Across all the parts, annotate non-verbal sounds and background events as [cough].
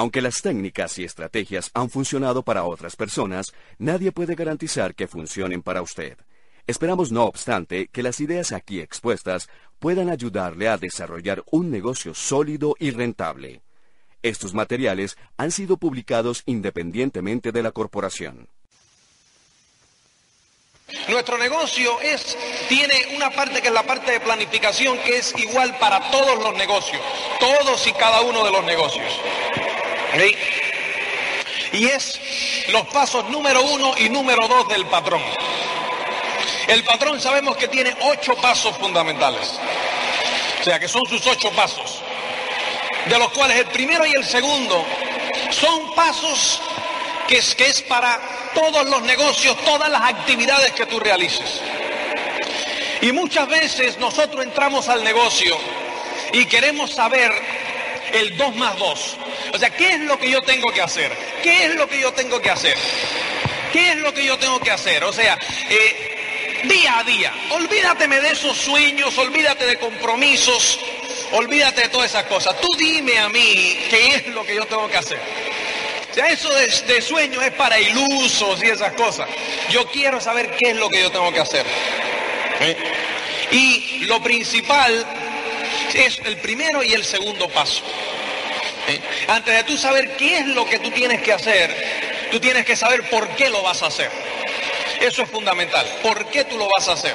Aunque las técnicas y estrategias han funcionado para otras personas, nadie puede garantizar que funcionen para usted. Esperamos, no obstante, que las ideas aquí expuestas puedan ayudarle a desarrollar un negocio sólido y rentable. Estos materiales han sido publicados independientemente de la corporación. Nuestro negocio es, tiene una parte que es la parte de planificación que es igual para todos los negocios, todos y cada uno de los negocios. Y es los pasos número uno y número dos del patrón. El patrón sabemos que tiene ocho pasos fundamentales. O sea, que son sus ocho pasos. De los cuales el primero y el segundo son pasos que es, que es para todos los negocios, todas las actividades que tú realices. Y muchas veces nosotros entramos al negocio y queremos saber el 2 más 2. O sea, ¿qué es lo que yo tengo que hacer? ¿Qué es lo que yo tengo que hacer? ¿Qué es lo que yo tengo que hacer? O sea, eh, día a día. Olvídateme de esos sueños, olvídate de compromisos, olvídate de todas esas cosas. Tú dime a mí qué es lo que yo tengo que hacer. O sea, eso de, de sueño es para ilusos y esas cosas. Yo quiero saber qué es lo que yo tengo que hacer. ¿Eh? Y lo principal es el primero y el segundo paso. Antes de tú saber qué es lo que tú tienes que hacer, tú tienes que saber por qué lo vas a hacer. Eso es fundamental. ¿Por qué tú lo vas a hacer?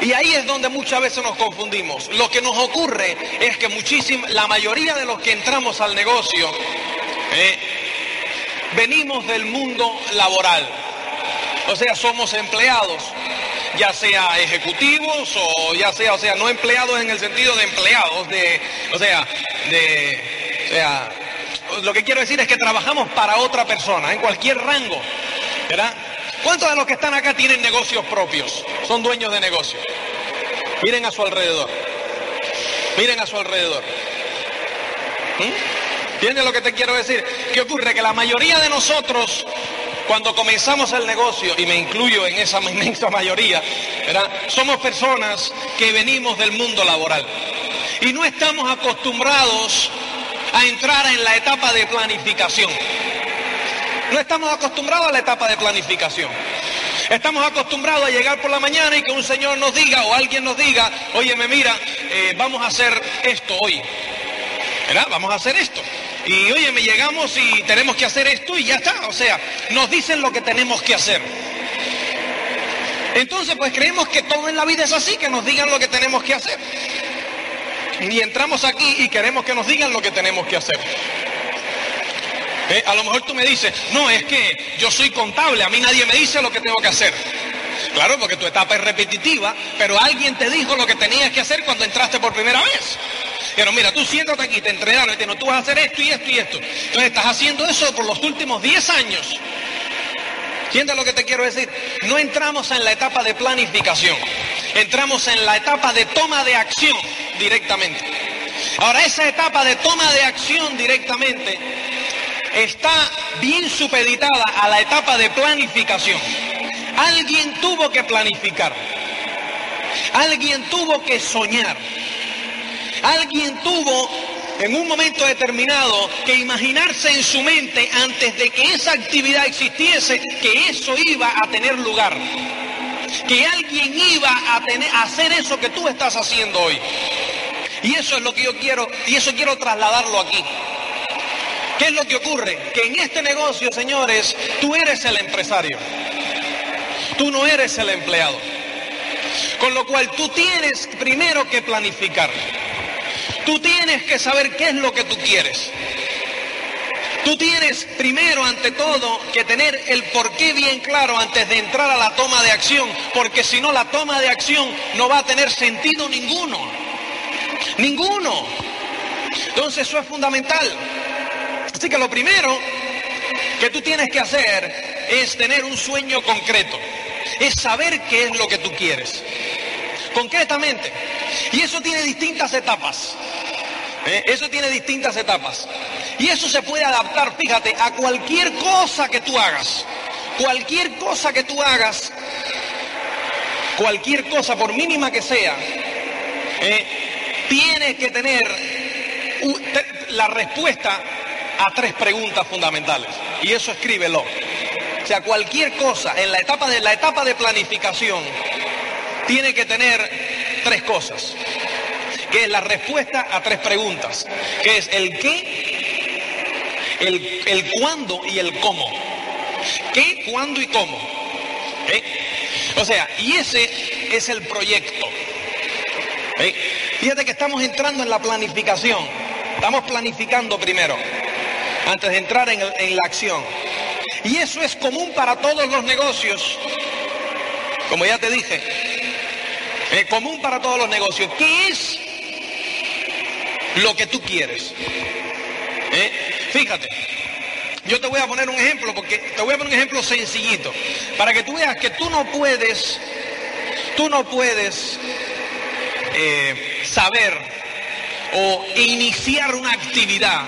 Y ahí es donde muchas veces nos confundimos. Lo que nos ocurre es que muchísima, la mayoría de los que entramos al negocio ¿eh? venimos del mundo laboral. O sea, somos empleados ya sea ejecutivos o ya sea, o sea, no empleados en el sentido de empleados, de, o sea, de, o sea, lo que quiero decir es que trabajamos para otra persona, en cualquier rango, ¿verdad? ¿Cuántos de los que están acá tienen negocios propios? Son dueños de negocios. Miren a su alrededor. Miren a su alrededor. ¿Mm? ¿Entiendes lo que te quiero decir? ¿Qué ocurre? Que la mayoría de nosotros cuando comenzamos el negocio, y me incluyo en esa [laughs] inmensa mayoría, somos personas que venimos del mundo laboral y no estamos acostumbrados a entrar en la etapa de planificación. No estamos acostumbrados a la etapa de planificación. Estamos acostumbrados a llegar por la mañana y que un señor nos diga o alguien nos diga, oye, me mira, eh, vamos a hacer esto hoy. Vamos a hacer esto. Y oye, me llegamos y tenemos que hacer esto y ya está. O sea, nos dicen lo que tenemos que hacer. Entonces, pues creemos que todo en la vida es así, que nos digan lo que tenemos que hacer. Y entramos aquí y queremos que nos digan lo que tenemos que hacer. Eh, a lo mejor tú me dices, no, es que yo soy contable, a mí nadie me dice lo que tengo que hacer. Claro, porque tu etapa es repetitiva, pero alguien te dijo lo que tenías que hacer cuando entraste por primera vez. Pero mira, tú siéntate aquí, te entrenaron y te no, tú vas a hacer esto y esto y esto. Entonces estás haciendo eso por los últimos 10 años. ¿Entiendes lo que te quiero decir? No entramos en la etapa de planificación, entramos en la etapa de toma de acción directamente. Ahora, esa etapa de toma de acción directamente está bien supeditada a la etapa de planificación. Alguien tuvo que planificar, alguien tuvo que soñar. Alguien tuvo en un momento determinado que imaginarse en su mente antes de que esa actividad existiese que eso iba a tener lugar. Que alguien iba a, tener, a hacer eso que tú estás haciendo hoy. Y eso es lo que yo quiero, y eso quiero trasladarlo aquí. ¿Qué es lo que ocurre? Que en este negocio, señores, tú eres el empresario. Tú no eres el empleado. Con lo cual tú tienes primero que planificar. Tú tienes que saber qué es lo que tú quieres. Tú tienes primero, ante todo, que tener el porqué bien claro antes de entrar a la toma de acción, porque si no, la toma de acción no va a tener sentido ninguno. Ninguno. Entonces eso es fundamental. Así que lo primero que tú tienes que hacer es tener un sueño concreto, es saber qué es lo que tú quieres. Concretamente. Y eso tiene distintas etapas. ¿Eh? Eso tiene distintas etapas. Y eso se puede adaptar, fíjate, a cualquier cosa que tú hagas. Cualquier cosa que tú hagas, cualquier cosa, por mínima que sea, ¿eh? tiene que tener la respuesta a tres preguntas fundamentales. Y eso escríbelo. O sea, cualquier cosa en la etapa de la etapa de planificación tiene que tener tres cosas. Que es la respuesta a tres preguntas. Que es el qué, el, el cuándo y el cómo. ¿Qué, cuándo y cómo? O sea, y ese es el proyecto. Fíjate que estamos entrando en la planificación. Estamos planificando primero, antes de entrar en, la acción. Y eso es común para todos los negocios. Como ya te dije, es común para todos los negocios. ¿Qué es lo que tú quieres? ¿Eh? Fíjate, yo te voy a poner un ejemplo, porque te voy a poner un ejemplo sencillito, para que tú veas que tú no puedes, tú no puedes eh, saber o iniciar una actividad.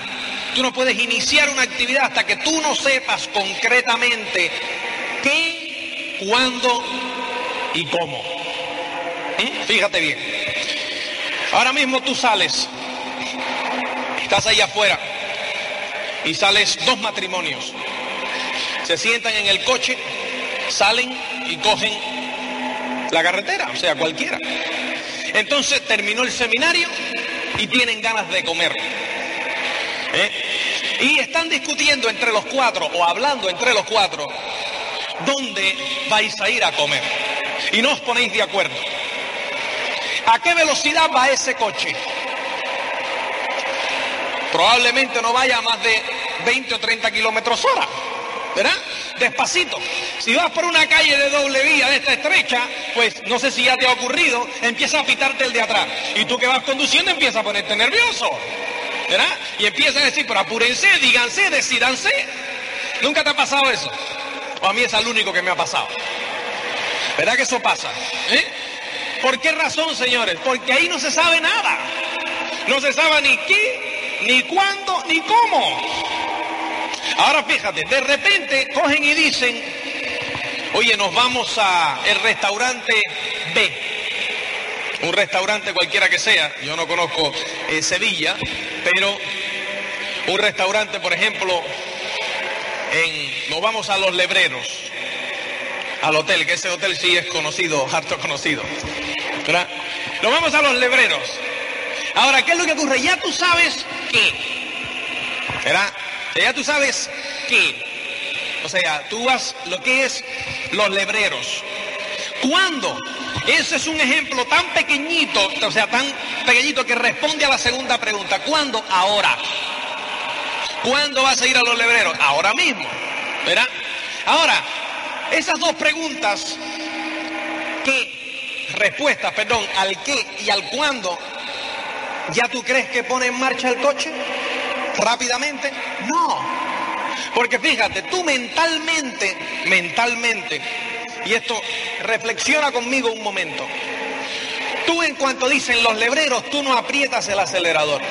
Tú no puedes iniciar una actividad hasta que tú no sepas concretamente qué, cuándo y cómo. ¿Mm? Fíjate bien. Ahora mismo tú sales, estás ahí afuera y sales dos matrimonios. Se sientan en el coche, salen y cogen la carretera, o sea, cualquiera. Entonces terminó el seminario y tienen ganas de comer. ¿Eh? Y están discutiendo entre los cuatro o hablando entre los cuatro dónde vais a ir a comer. Y no os ponéis de acuerdo. ¿A qué velocidad va ese coche? Probablemente no vaya a más de 20 o 30 kilómetros hora. ¿Verdad? Despacito. Si vas por una calle de doble vía de esta estrecha, pues no sé si ya te ha ocurrido, empieza a pitarte el de atrás. Y tú que vas conduciendo empieza a ponerte nervioso. ¿Verdad? Y empieza a decir, pero apúrense, díganse, decidanse. ¿Nunca te ha pasado eso? A mí es el único que me ha pasado. ¿Verdad que eso pasa? ¿Eh? ¿Por qué razón, señores? Porque ahí no se sabe nada. No se sabe ni qué, ni cuándo, ni cómo. Ahora fíjate, de repente cogen y dicen, oye, nos vamos a el restaurante B. Un restaurante cualquiera que sea, yo no conozco eh, Sevilla, pero un restaurante, por ejemplo, en, nos vamos a los Lebreros, al hotel, que ese hotel sí es conocido, [laughs] harto conocido. ¿verdad? Nos vamos a los Lebreros. Ahora, ¿qué es lo que ocurre? Ya tú sabes que, ¿verdad? Ya tú sabes qué. O sea, tú vas lo que es los lebreros. ¿Cuándo? Ese es un ejemplo tan pequeñito, o sea, tan pequeñito que responde a la segunda pregunta. ¿Cuándo? Ahora. ¿Cuándo vas a ir a los lebreros? Ahora mismo. ¿Verdad? Ahora, esas dos preguntas, ¿qué? Respuestas, perdón, al qué y al cuándo, ¿ya tú crees que pone en marcha el coche? rápidamente? No. Porque fíjate, tú mentalmente, mentalmente, y esto reflexiona conmigo un momento, tú en cuanto dicen los lebreros, tú no aprietas el acelerador.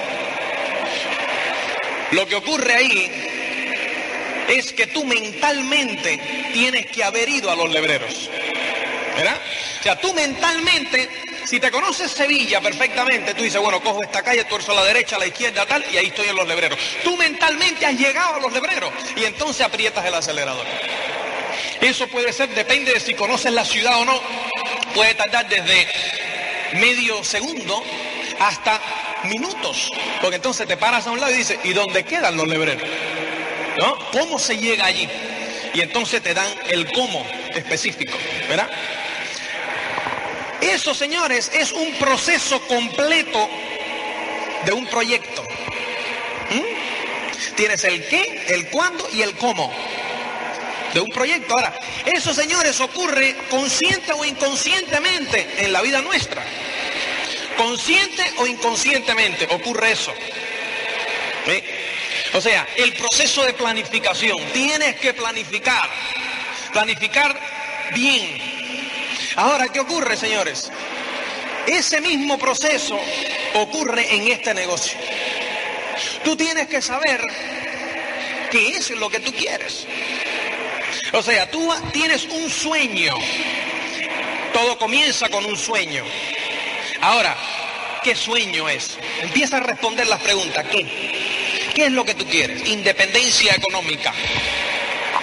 Lo que ocurre ahí es que tú mentalmente tienes que haber ido a los lebreros. ¿Verdad? O sea, tú mentalmente si te conoces Sevilla perfectamente, tú dices, bueno, cojo esta calle, tuerzo a la derecha, a la izquierda, tal, y ahí estoy en los lebreros. Tú mentalmente has llegado a los lebreros y entonces aprietas el acelerador. Eso puede ser, depende de si conoces la ciudad o no. Puede tardar desde medio segundo hasta minutos. Porque entonces te paras a un lado y dices, ¿y dónde quedan los lebreros? ¿No? ¿Cómo se llega allí? Y entonces te dan el cómo específico, ¿verdad? Eso, señores, es un proceso completo de un proyecto. ¿Mm? Tienes el qué, el cuándo y el cómo de un proyecto. Ahora, eso, señores, ocurre consciente o inconscientemente en la vida nuestra. Consciente o inconscientemente ocurre eso. O sea, el proceso de planificación. Tienes que planificar. Planificar bien, Ahora, ¿qué ocurre, señores? Ese mismo proceso ocurre en este negocio. Tú tienes que saber qué es lo que tú quieres. O sea, tú tienes un sueño. Todo comienza con un sueño. Ahora, ¿qué sueño es? Empieza a responder las preguntas. ¿Qué? ¿Qué es lo que tú quieres? Independencia económica.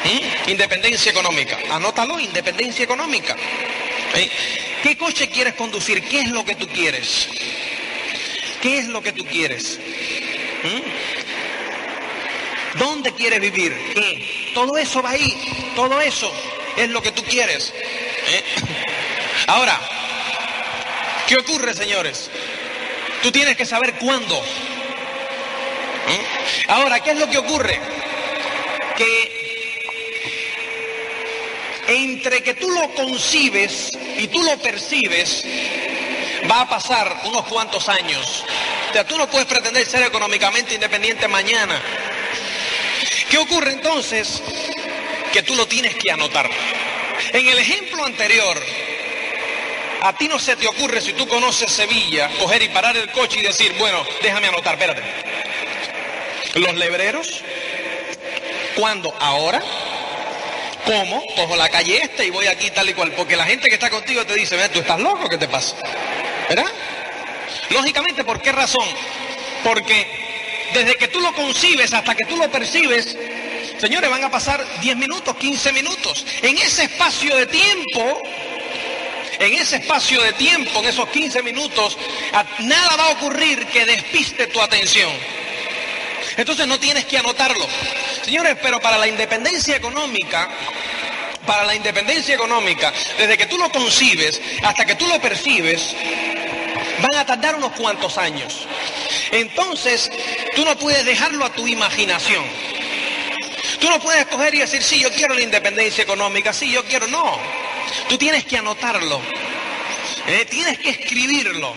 ¿Mm? Independencia económica. Anótalo, independencia económica. ¿Qué coche quieres conducir? ¿Qué es lo que tú quieres? ¿Qué es lo que tú quieres? ¿Mm? ¿Dónde quieres vivir? Todo eso va ahí. Todo eso es lo que tú quieres. ¿Eh? Ahora, ¿qué ocurre, señores? Tú tienes que saber cuándo. ¿Mm? Ahora, ¿qué es lo que ocurre? Que entre que tú lo concibes y tú lo percibes, va a pasar unos cuantos años. O sea, tú no puedes pretender ser económicamente independiente mañana. ¿Qué ocurre entonces? Que tú lo tienes que anotar. En el ejemplo anterior, a ti no se te ocurre si tú conoces Sevilla, coger y parar el coche y decir, bueno, déjame anotar, espérate. Los lebreros, ¿cuándo? ¿Ahora? ¿Cómo? Cojo la calle esta y voy aquí tal y cual. Porque la gente que está contigo te dice, tú estás loco, ¿qué te pasa? ¿Verdad? Lógicamente, ¿por qué razón? Porque desde que tú lo concibes hasta que tú lo percibes, señores, van a pasar 10 minutos, 15 minutos. En ese espacio de tiempo, en ese espacio de tiempo, en esos 15 minutos, nada va a ocurrir que despiste tu atención. Entonces no tienes que anotarlo. Señores, pero para la independencia económica, para la independencia económica, desde que tú lo concibes hasta que tú lo percibes, van a tardar unos cuantos años. Entonces, tú no puedes dejarlo a tu imaginación. Tú no puedes coger y decir, sí, yo quiero la independencia económica, sí, yo quiero. No, tú tienes que anotarlo. ¿eh? Tienes que escribirlo.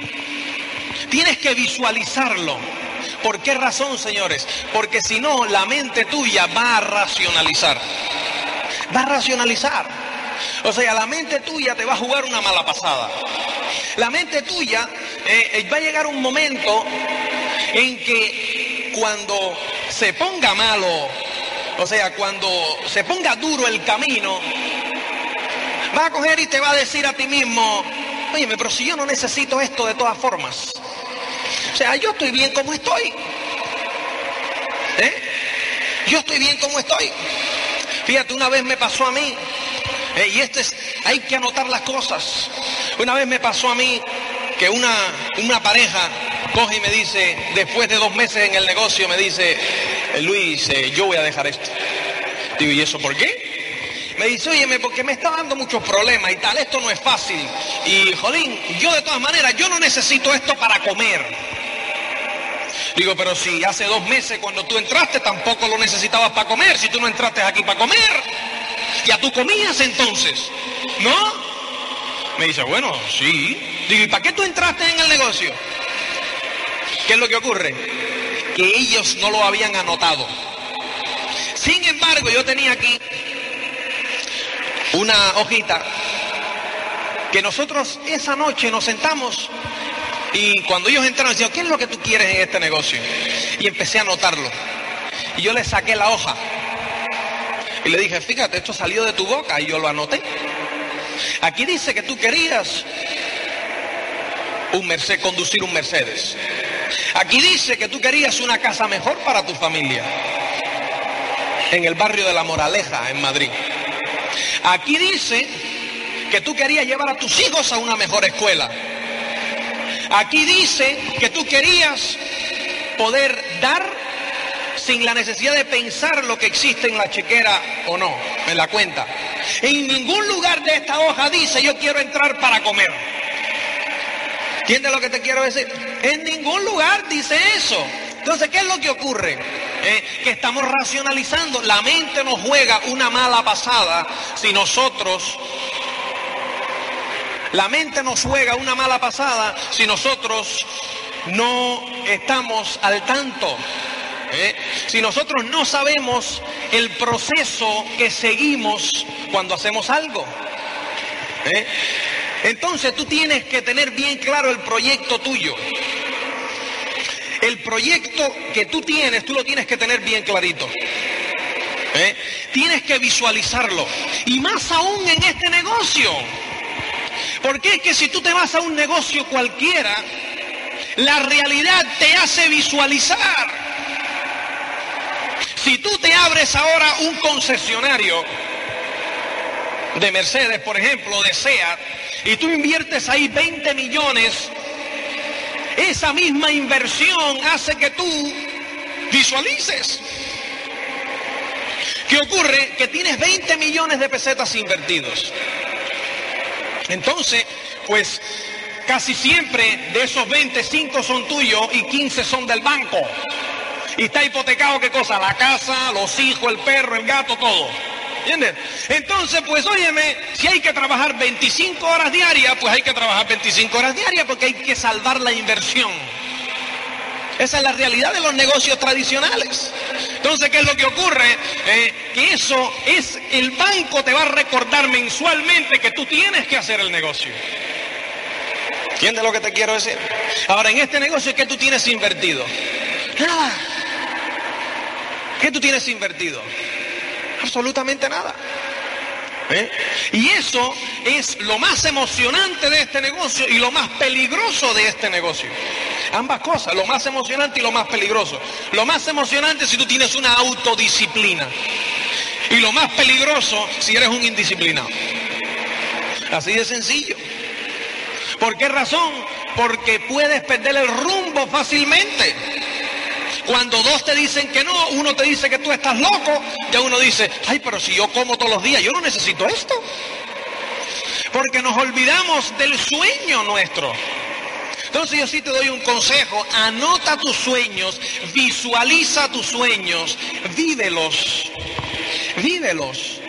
Tienes que visualizarlo. ¿Por qué razón, señores? Porque si no, la mente tuya va a racionalizar. Va a racionalizar. O sea, la mente tuya te va a jugar una mala pasada. La mente tuya eh, eh, va a llegar un momento en que cuando se ponga malo, o sea, cuando se ponga duro el camino, va a coger y te va a decir a ti mismo, oye, pero si yo no necesito esto de todas formas. O sea, yo estoy bien como estoy. ¿Eh? Yo estoy bien como estoy. Fíjate, una vez me pasó a mí, eh, y este es, hay que anotar las cosas. Una vez me pasó a mí que una, una pareja coge y me dice, después de dos meses en el negocio, me dice, eh, Luis, eh, yo voy a dejar esto. Digo, ¿y eso por qué? Me dice, óyeme, porque me está dando muchos problemas y tal, esto no es fácil. Y, jolín, yo de todas maneras, yo no necesito esto para comer. Digo, pero si hace dos meses cuando tú entraste tampoco lo necesitabas para comer, si tú no entraste aquí para comer, ya tú comías entonces, ¿no? Me dice, bueno, sí. Digo, ¿y para qué tú entraste en el negocio? ¿Qué es lo que ocurre? Que ellos no lo habían anotado. Sin embargo, yo tenía aquí una hojita que nosotros esa noche nos sentamos y cuando ellos entraron, decían, ¿qué es lo que tú quieres en este negocio? Y empecé a anotarlo. Y yo le saqué la hoja. Y le dije, fíjate, esto salió de tu boca y yo lo anoté. Aquí dice que tú querías un conducir un Mercedes. Aquí dice que tú querías una casa mejor para tu familia. En el barrio de La Moraleja, en Madrid. Aquí dice que tú querías llevar a tus hijos a una mejor escuela. Aquí dice que tú querías poder dar sin la necesidad de pensar lo que existe en la chequera o no, en la cuenta. En ningún lugar de esta hoja dice yo quiero entrar para comer. ¿Entiendes lo que te quiero decir? En ningún lugar dice eso. Entonces, ¿qué es lo que ocurre? Eh, que estamos racionalizando. La mente nos juega una mala pasada si nosotros la mente nos juega una mala pasada si nosotros no estamos al tanto. ¿eh? Si nosotros no sabemos el proceso que seguimos cuando hacemos algo. ¿eh? Entonces tú tienes que tener bien claro el proyecto tuyo. El proyecto que tú tienes, tú lo tienes que tener bien clarito. ¿eh? Tienes que visualizarlo. Y más aún en este negocio. Porque es que si tú te vas a un negocio cualquiera, la realidad te hace visualizar. Si tú te abres ahora un concesionario de Mercedes, por ejemplo, de SEAT, y tú inviertes ahí 20 millones, esa misma inversión hace que tú visualices. ¿Qué ocurre? Que tienes 20 millones de pesetas invertidos. Entonces, pues casi siempre de esos 25 son tuyos y 15 son del banco. Y está hipotecado qué cosa? La casa, los hijos, el perro, el gato, todo. ¿Entiendes? Entonces, pues óyeme, si hay que trabajar 25 horas diarias, pues hay que trabajar 25 horas diarias porque hay que salvar la inversión. Esa es la realidad de los negocios tradicionales. Entonces, ¿qué es lo que ocurre? Eh, que eso es, el banco te va a recordar mensualmente que tú tienes que hacer el negocio. ¿Entiendes lo que te quiero decir? Ahora, en este negocio, ¿qué tú tienes invertido? Nada. ¿Qué tú tienes invertido? Absolutamente nada. ¿Eh? Y eso es lo más emocionante de este negocio y lo más peligroso de este negocio. Ambas cosas, lo más emocionante y lo más peligroso. Lo más emocionante si tú tienes una autodisciplina. Y lo más peligroso si eres un indisciplinado. Así de sencillo. ¿Por qué razón? Porque puedes perder el rumbo fácilmente. Cuando dos te dicen que no, uno te dice que tú estás loco, ya uno dice, ay, pero si yo como todos los días, yo no necesito esto. Porque nos olvidamos del sueño nuestro. Entonces yo sí te doy un consejo, anota tus sueños, visualiza tus sueños, vívelos, vívelos.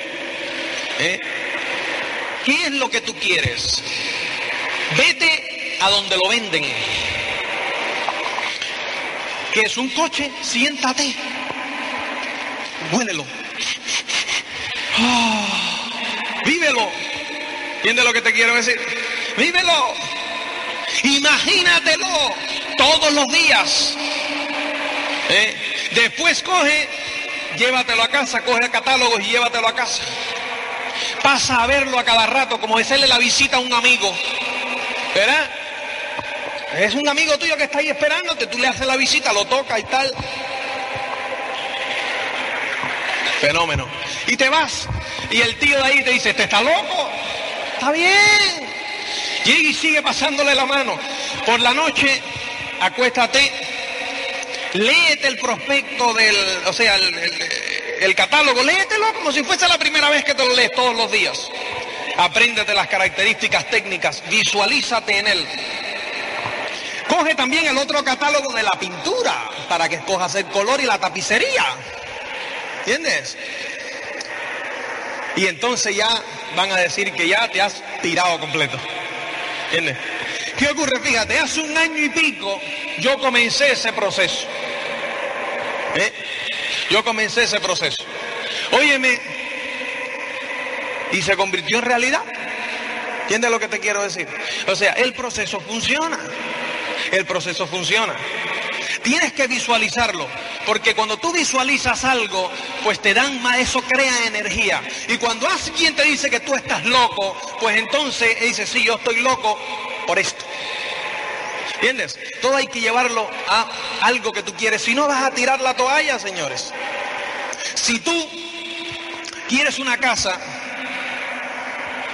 ¿Eh? ¿Qué es lo que tú quieres? Vete a donde lo venden que es un coche, siéntate, huélelo. Ah, vívelo. ¿Entiendes lo que te quiero decir? Vívelo. Imagínatelo todos los días. ¿Eh? Después coge, llévatelo a casa, coge el catálogo y llévatelo a casa. Pasa a verlo a cada rato, como hacerle la visita a un amigo. ¿Verdad? Es un amigo tuyo que está ahí esperándote, tú le haces la visita, lo toca y tal. Fenómeno. Y te vas. Y el tío de ahí te dice, ¿te está loco? Está bien. Y sigue pasándole la mano. Por la noche, acuéstate, léete el prospecto del, o sea, el, el catálogo, léetelo como si fuese la primera vez que te lo lees todos los días. Apréndete las características técnicas, visualízate en él. Coge también el otro catálogo de la pintura para que escojas el color y la tapicería. ¿Entiendes? Y entonces ya van a decir que ya te has tirado completo. ¿Entiendes? ¿Qué ocurre? Fíjate, hace un año y pico yo comencé ese proceso. ¿Eh? Yo comencé ese proceso. Óyeme, y se convirtió en realidad. ¿Entiendes lo que te quiero decir? O sea, el proceso funciona el proceso funciona. Tienes que visualizarlo, porque cuando tú visualizas algo, pues te dan más, eso crea energía. Y cuando alguien te dice que tú estás loco, pues entonces dice, sí, yo estoy loco por esto. ¿Entiendes? Todo hay que llevarlo a algo que tú quieres. Si no vas a tirar la toalla, señores. Si tú quieres una casa,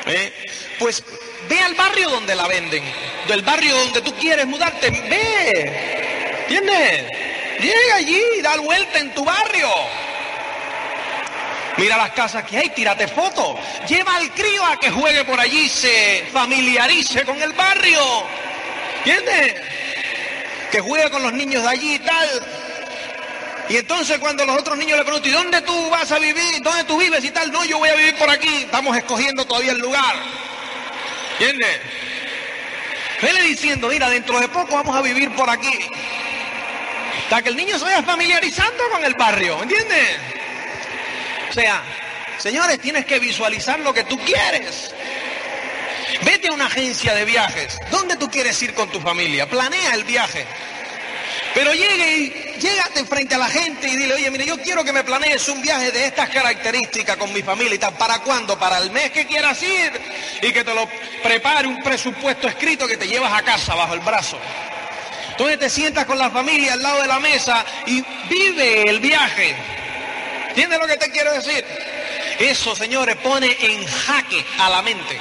¿eh? pues Ve al barrio donde la venden, del barrio donde tú quieres mudarte, ve, ¿entiendes? Llega allí, da vuelta en tu barrio. Mira las casas que hay, tírate fotos. Lleva al crío a que juegue por allí, se familiarice con el barrio. ¿Entiendes? Que juegue con los niños de allí y tal. Y entonces cuando los otros niños le preguntan, ¿y dónde tú vas a vivir? ¿Dónde tú vives y tal? No, yo voy a vivir por aquí. Estamos escogiendo todavía el lugar. ¿Entiendes? Vele diciendo, mira, dentro de poco vamos a vivir por aquí. Para que el niño se vaya familiarizando con el barrio, ¿entiendes? O sea, señores, tienes que visualizar lo que tú quieres. Vete a una agencia de viajes. ¿Dónde tú quieres ir con tu familia? Planea el viaje. Pero llegue y llégate frente a la gente y dile, oye, mire, yo quiero que me planees un viaje de estas características con mi familia y tal. ¿Para cuándo? Para el mes que quieras ir y que te lo prepare un presupuesto escrito que te llevas a casa bajo el brazo. Entonces te sientas con la familia al lado de la mesa y vive el viaje. ¿Entiendes lo que te quiero decir? Eso, señores, pone en jaque a la mente.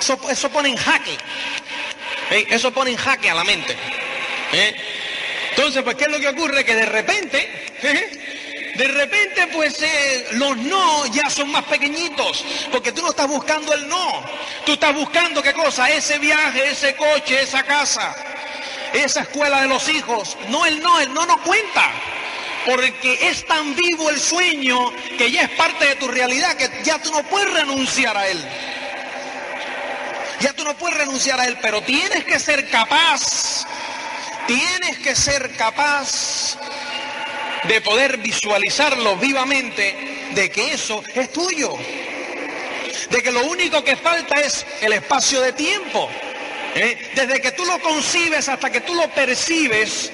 Eso, pone en jaque. Eso pone en jaque a la mente. ¿Eh? Entonces, pues, ¿qué es lo que ocurre? Que de repente, [laughs] de repente, pues eh, los no ya son más pequeñitos, porque tú no estás buscando el no, tú estás buscando qué cosa, ese viaje, ese coche, esa casa, esa escuela de los hijos. No el no, el no no cuenta, porque es tan vivo el sueño que ya es parte de tu realidad que ya tú no puedes renunciar a él. Ya tú no puedes renunciar a él, pero tienes que ser capaz, tienes que ser capaz de poder visualizarlo vivamente, de que eso es tuyo. De que lo único que falta es el espacio de tiempo. ¿Eh? Desde que tú lo concibes hasta que tú lo percibes,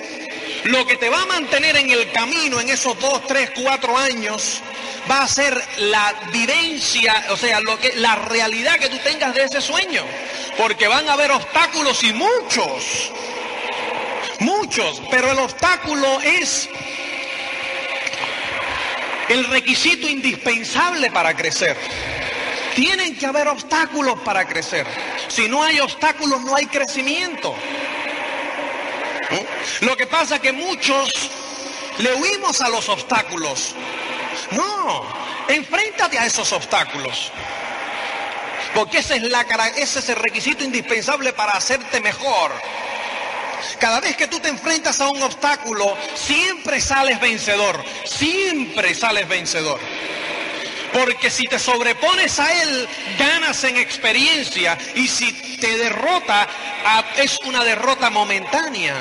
lo que te va a mantener en el camino en esos dos, tres, cuatro años va a ser la vivencia, o sea, lo que, la realidad que tú tengas de ese sueño. Porque van a haber obstáculos y muchos, muchos, pero el obstáculo es el requisito indispensable para crecer. Tienen que haber obstáculos para crecer. Si no hay obstáculos, no hay crecimiento. Lo que pasa es que muchos le huimos a los obstáculos. No, enfréntate a esos obstáculos. Porque ese es, la, ese es el requisito indispensable para hacerte mejor. Cada vez que tú te enfrentas a un obstáculo, siempre sales vencedor, siempre sales vencedor. Porque si te sobrepones a él, ganas en experiencia. Y si te derrota, es una derrota momentánea.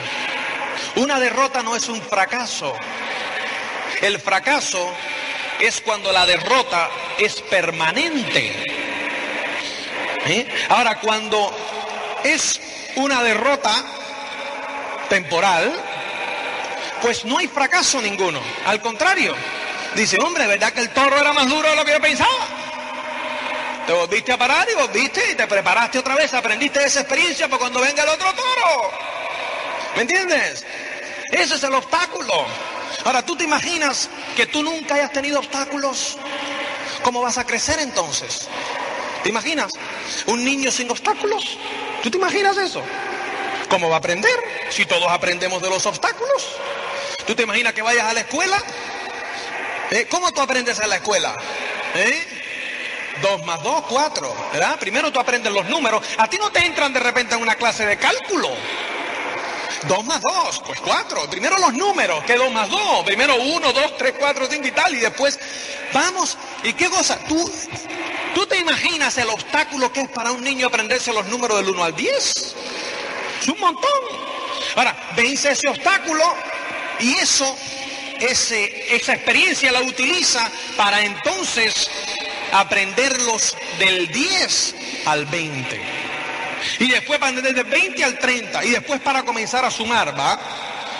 Una derrota no es un fracaso. El fracaso es cuando la derrota es permanente. ¿Eh? Ahora, cuando es una derrota temporal, pues no hay fracaso ninguno. Al contrario, dice, hombre, ¿verdad que el toro era más duro de lo que yo pensaba? Te volviste a parar y volviste y te preparaste otra vez, aprendiste esa experiencia para cuando venga el otro toro. ¿Me entiendes? Ese es el obstáculo. Ahora, ¿tú te imaginas que tú nunca hayas tenido obstáculos? ¿Cómo vas a crecer entonces? ¿Te imaginas? ¿Un niño sin obstáculos? ¿Tú te imaginas eso? ¿Cómo va a aprender si todos aprendemos de los obstáculos? ¿Tú te imaginas que vayas a la escuela? ¿Eh? ¿Cómo tú aprendes en la escuela? ¿Eh? Dos más dos, cuatro, ¿verdad? Primero tú aprendes los números. A ti no te entran de repente en una clase de cálculo. Dos más dos, pues cuatro. Primero los números, ¿qué dos más dos? Primero uno, dos, tres, cuatro, cinco y tal. Y después, vamos. ¿Y qué cosa? Tú, tú te imaginas el obstáculo que es para un niño aprenderse los números del uno al diez? Es un montón. Ahora, vence ese obstáculo y eso, esa experiencia la utiliza para entonces aprenderlos del 10 al 20. Y después para del 20 al 30. Y después para comenzar a sumar, ¿va?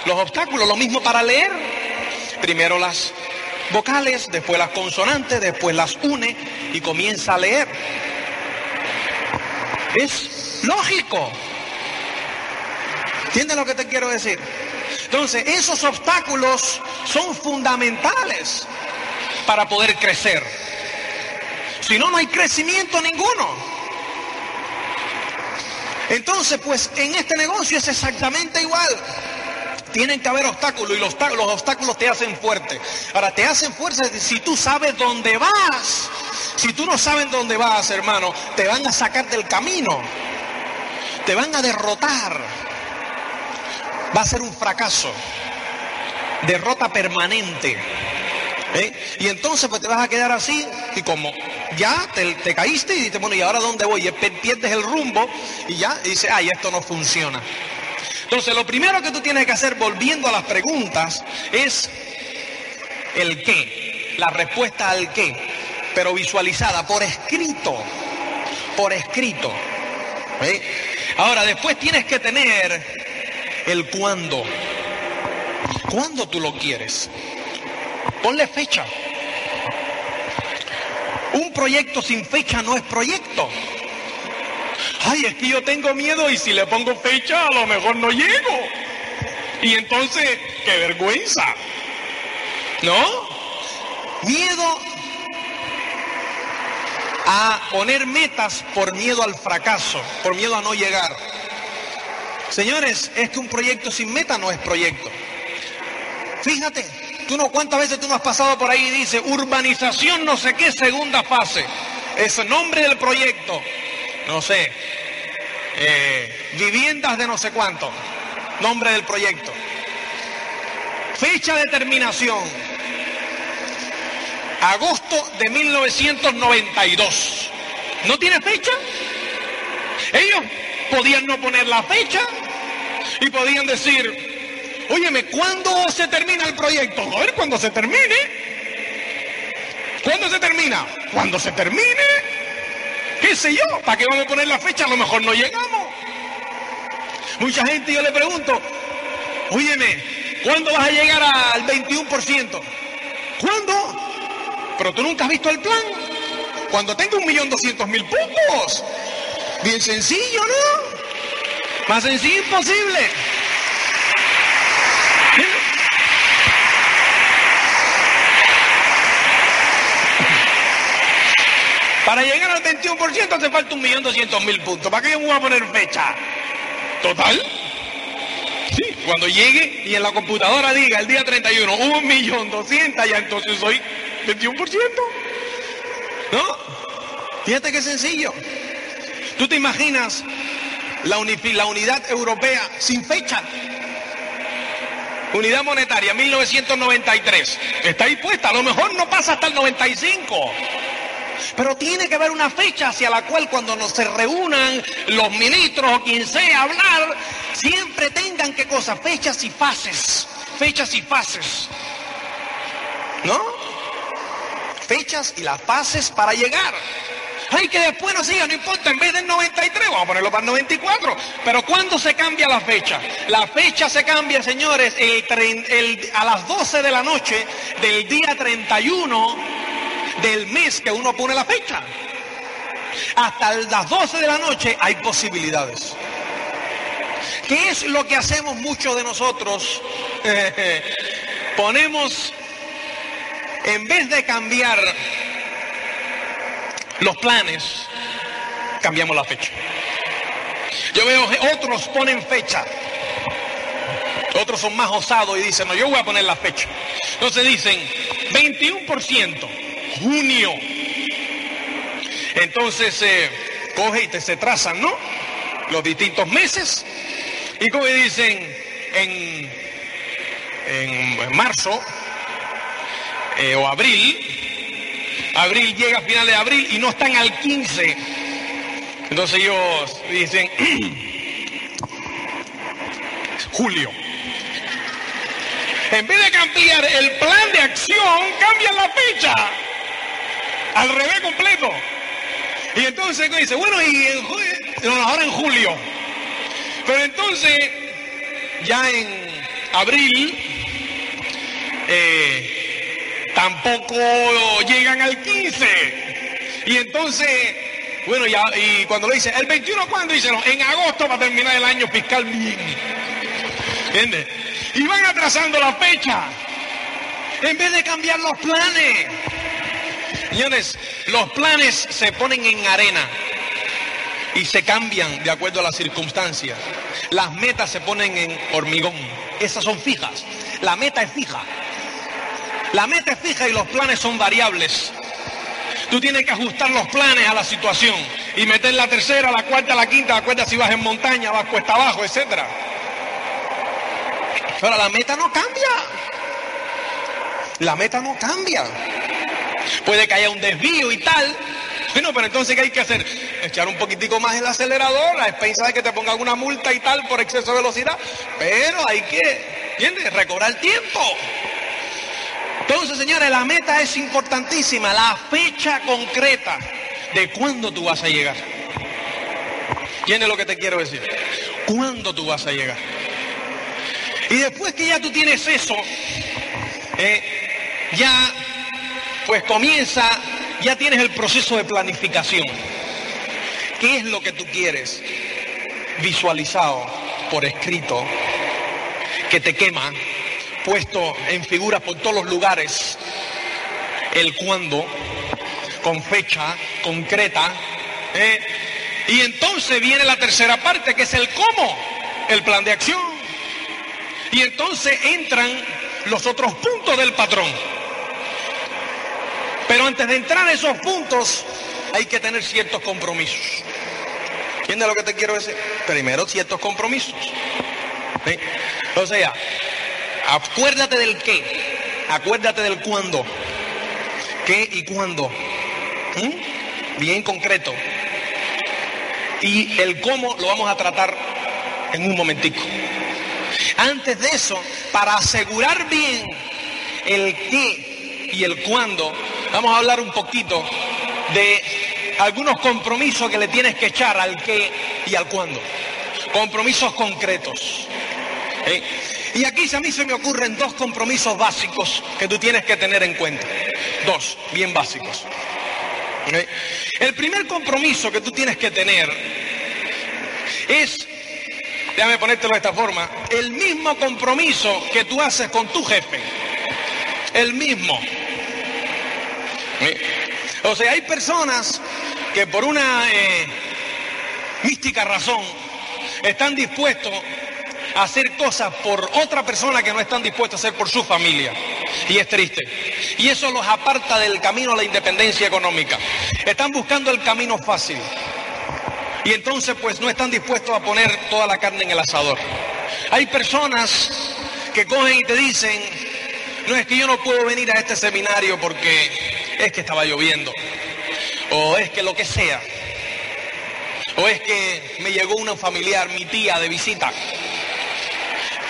Los obstáculos, lo mismo para leer. Primero las vocales, después las consonantes, después las une y comienza a leer. Es lógico. ¿Entiendes lo que te quiero decir? Entonces, esos obstáculos son fundamentales para poder crecer. Si no, no hay crecimiento ninguno. Entonces, pues en este negocio es exactamente igual. Tienen que haber obstáculos y los, los obstáculos te hacen fuerte. Ahora, te hacen fuerte si tú sabes dónde vas. Si tú no sabes dónde vas, hermano, te van a sacar del camino. Te van a derrotar va a ser un fracaso, derrota permanente. ¿eh? Y entonces pues te vas a quedar así y como ya te, caíste y dices, bueno, ¿y ahora dónde voy? Y pierdes el rumbo y ya y dices, ay, esto no funciona. Entonces lo primero que tú tienes que hacer volviendo a las preguntas es el qué, la respuesta al qué, pero visualizada por escrito, por escrito. ¿eh? Ahora después tienes que tener el cuándo. ¿Cuándo tú lo quieres? Ponle fecha. Un proyecto sin fecha no es proyecto. Ay, es que yo tengo miedo y si le pongo fecha a lo mejor no llego. Y entonces, qué vergüenza. ¿No? Miedo a poner metas por miedo al fracaso, por miedo a no llegar. Señores, es que un proyecto sin meta no es proyecto. Fíjate, tú no, ¿cuántas veces tú no has pasado por ahí y dice urbanización no sé qué segunda fase? Es nombre del proyecto. No sé. Eh, viviendas de no sé cuánto. Nombre del proyecto. Fecha de terminación. Agosto de 1992. ¿No tiene fecha? Ellos podían no poner la fecha y podían decir, óyeme, ¿cuándo se termina el proyecto? A ver, cuando se termine. ¿Cuándo se termina? Cuando se termine. ¿Qué sé yo? ¿Para qué vamos a poner la fecha? A lo mejor no llegamos. Mucha gente yo le pregunto, óyeme, ¿cuándo vas a llegar al 21%? ¿Cuándo? Pero tú nunca has visto el plan. Cuando tenga un millón doscientos mil puntos. Bien sencillo, ¿no? Más sencillo imposible. Para llegar al 21% hace falta un millón doscientos mil puntos. ¿Para qué yo me voy a poner fecha? ¿Total? Sí, cuando llegue y en la computadora diga el día 31, un millón doscientos, ya entonces soy 21%. ¿No? Fíjate qué sencillo. ¿Tú te imaginas la, unidad europea sin fecha? Unidad monetaria, 1993. Está ahí puesta, a lo mejor no pasa hasta el 95. Pero tiene que haber una fecha hacia la cual cuando nos se reúnan los ministros o quien sea hablar, siempre tengan qué cosa, fechas y fases. Fechas y fases. ¿No? Fechas y las fases para llegar. Ay, que después no siga, no importa, en vez del 93, vamos a ponerlo para el 94. Pero ¿cuándo se cambia la fecha? La fecha se cambia, señores, a las 12 de la noche del día 31 del mes que uno pone la fecha. Hasta las 12 de la noche hay posibilidades. ¿Qué es lo que hacemos muchos de nosotros? [laughs] Ponemos, en vez de cambiar los planes, cambiamos la fecha. Yo veo que otros ponen fecha. Otros son más osados y dicen, no, yo voy a poner la fecha. Entonces dicen, 21%, junio. Entonces eh, coge y te se trazan, ¿no? Los distintos meses. Y como dicen, en, en marzo eh, o abril, Abril llega a finales de abril y no están al 15. Entonces ellos dicen, [clears throat] julio. En vez de cambiar el plan de acción, cambian la fecha. Al revés completo. Y entonces dice, bueno, y en, ahora en julio. Pero entonces, ya en abril, eh, tampoco llegan al 15. Y entonces, bueno, ya, y cuando lo dice, el 21, ¿cuándo? Dicen, en agosto va a terminar el año fiscal bien. ¿Entiendes? Y van atrasando la fecha. En vez de cambiar los planes. Señores, los planes se ponen en arena y se cambian de acuerdo a las circunstancias. Las metas se ponen en hormigón. Esas son fijas. La meta es fija. La meta es fija y los planes son variables. Tú tienes que ajustar los planes a la situación y meter la tercera, la cuarta, la quinta, la cuarta si vas en montaña, vas cuesta abajo, etc. Pero la meta no cambia. La meta no cambia. Puede que haya un desvío y tal. Bueno, pero entonces ¿qué hay que hacer? Echar un poquitico más el acelerador, a expensas de que te ponga alguna multa y tal por exceso de velocidad. Pero hay que, ¿entiendes? Recobrar tiempo. Entonces, señores, la meta es importantísima, la fecha concreta de cuándo tú vas a llegar. ¿Entiendes lo que te quiero decir? ¿Cuándo tú vas a llegar? Y después que ya tú tienes eso, eh, ya pues comienza, ya tienes el proceso de planificación. ¿Qué es lo que tú quieres? Visualizado por escrito, que te quema, puesto en figuras por todos los lugares, el cuándo, con fecha concreta. ¿eh? Y entonces viene la tercera parte, que es el cómo, el plan de acción. Y entonces entran los otros puntos del patrón. Pero antes de entrar a esos puntos, hay que tener ciertos compromisos. ¿Entiendes lo que te quiero decir? Primero, ciertos compromisos. O sea, acuérdate del qué, acuérdate del cuándo. ¿Qué y cuándo? ¿Mm? Bien concreto. Y el cómo lo vamos a tratar en un momentico. Antes de eso, para asegurar bien el qué y el cuándo, vamos a hablar un poquito de algunos compromisos que le tienes que echar al qué y al cuándo. Compromisos concretos. ¿Eh? Y aquí a mí se me ocurren dos compromisos básicos que tú tienes que tener en cuenta. Dos, bien básicos. El primer compromiso que tú tienes que tener es, déjame ponértelo de esta forma, el mismo compromiso que tú haces con tu jefe. El mismo. O sea, hay personas que por una eh, mística razón están dispuestos hacer cosas por otra persona que no están dispuestos a hacer por su familia. Y es triste. Y eso los aparta del camino a la independencia económica. Están buscando el camino fácil. Y entonces pues no están dispuestos a poner toda la carne en el asador. Hay personas que cogen y te dicen, no es que yo no puedo venir a este seminario porque es que estaba lloviendo o es que lo que sea, o es que me llegó una familiar, mi tía, de visita,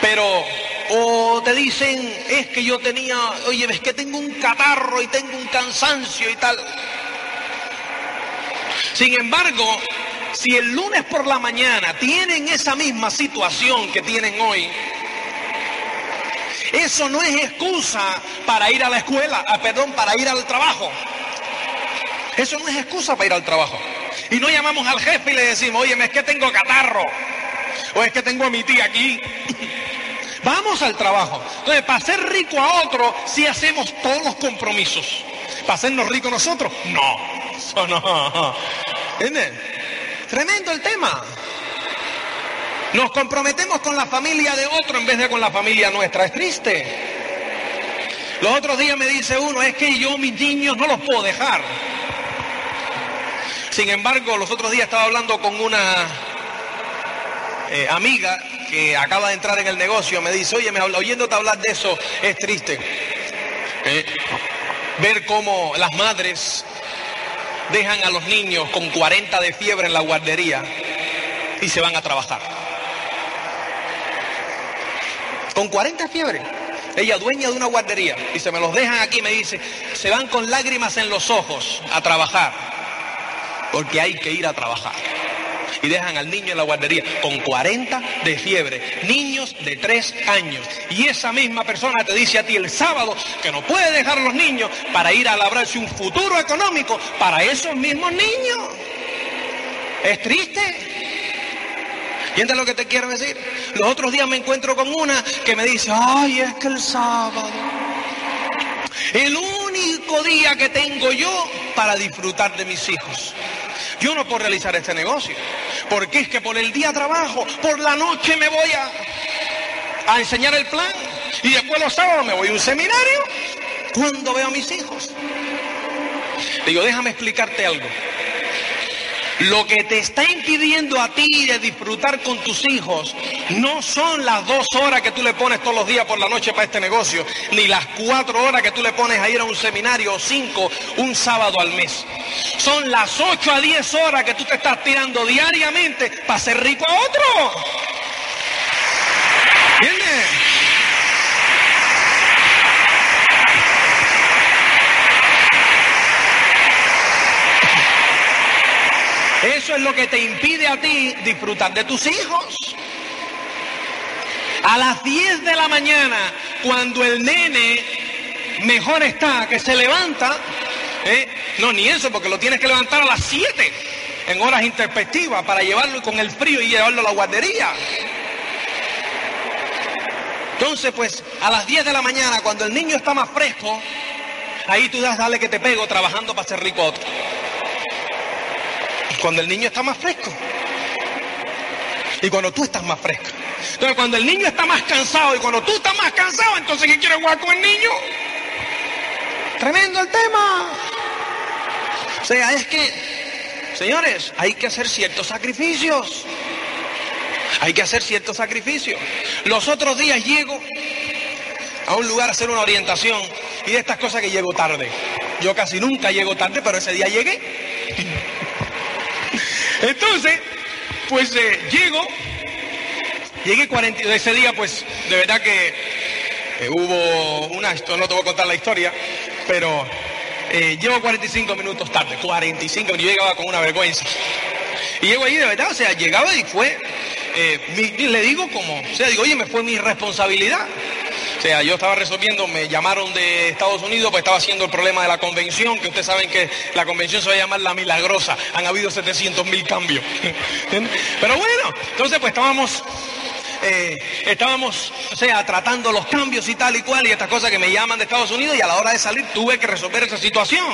pero, o te dicen, es que yo tenía, oye, ves que tengo un catarro y tengo un cansancio y tal. Sin embargo, si el lunes por la mañana tienen esa misma situación que tienen hoy, eso no es excusa para ir a la escuela, ah, perdón, para ir al trabajo. Eso no es excusa para ir al trabajo. Y no llamamos al jefe y le decimos, oye, es que tengo catarro. O es que tengo a mi tía aquí. [laughs] Vamos al trabajo. Entonces, para ser rico a otro, sí hacemos todos los compromisos. Para hacernos ricos nosotros, no. Eso no. ¿Entiendes? Tremendo el tema. Nos comprometemos con la familia de otro en vez de con la familia nuestra. Es triste. Los otros días me dice uno, es que yo mis niños no los puedo dejar. Sin embargo, los otros días estaba hablando con una eh, amiga que acaba de entrar en el negocio, me dice, oye, me oyéndote hablar de eso es triste. Eh, ver cómo las madres dejan a los niños con 40 de fiebre en la guardería y se van a trabajar. Con 40 de fiebre. Ella dueña de una guardería y se me los dejan aquí, me dice, se van con lágrimas en los ojos a trabajar porque hay que ir a trabajar. Y dejan al niño en la guardería con 40 de fiebre, niños de 3 años. Y esa misma persona te dice a ti el sábado que no puede dejar a los niños para ir a labrarse un futuro económico para esos mismos niños. ¿Es triste? ¿Entiendes lo que te quiero decir? Los otros días me encuentro con una que me dice, ay, es que el sábado, el único día que tengo yo para disfrutar de mis hijos. Yo no puedo realizar este negocio. Porque es que por el día trabajo, por la noche me voy a, a enseñar el plan. Y después los sábados me voy a un seminario. Cuando veo a mis hijos. Digo, déjame explicarte algo. Lo que te está impidiendo a ti de disfrutar con tus hijos no son las dos horas que tú le pones todos los días por la noche para este negocio, ni las cuatro horas que tú le pones a ir a un seminario o cinco un sábado al mes. Son las ocho a diez horas que tú te estás tirando diariamente para ser rico a otro. ¿Entiendes? Eso es lo que te impide a ti disfrutar de tus hijos. A las 10 de la mañana, cuando el nene mejor está, que se levanta, ¿eh? no, ni eso, porque lo tienes que levantar a las 7 en horas interpectivas para llevarlo con el frío y llevarlo a la guardería. Entonces, pues, a las 10 de la mañana, cuando el niño está más fresco, Ahí tú das, dale que te pego trabajando para ser rico. Cuando el niño está más fresco. Y cuando tú estás más fresco. Entonces cuando el niño está más cansado y cuando tú estás más cansado, entonces ¿qué quieres jugar con el niño? Tremendo el tema. O sea, es que, señores, hay que hacer ciertos sacrificios. Hay que hacer ciertos sacrificios. Los otros días llego a un lugar a hacer una orientación y de estas cosas que llego tarde. Yo casi nunca llego tarde, pero ese día llegué. Entonces, pues eh, llego, llegué 40, ese día pues de verdad que eh, hubo una, no te voy a contar la historia, pero eh, llevo 45 minutos tarde, 45 minutos, llegaba con una vergüenza. Y llego ahí de verdad, o sea, llegaba y fue, eh, le digo como, o sea, digo, oye, me fue mi responsabilidad. O sea, yo estaba resolviendo, me llamaron de Estados Unidos, pues estaba haciendo el problema de la convención, que ustedes saben que la convención se va a llamar La Milagrosa. Han habido 700 mil cambios. [laughs] Pero bueno, entonces pues estábamos eh, estábamos, o sea, tratando los cambios y tal y cual, y estas cosas que me llaman de Estados Unidos, y a la hora de salir tuve que resolver esa situación.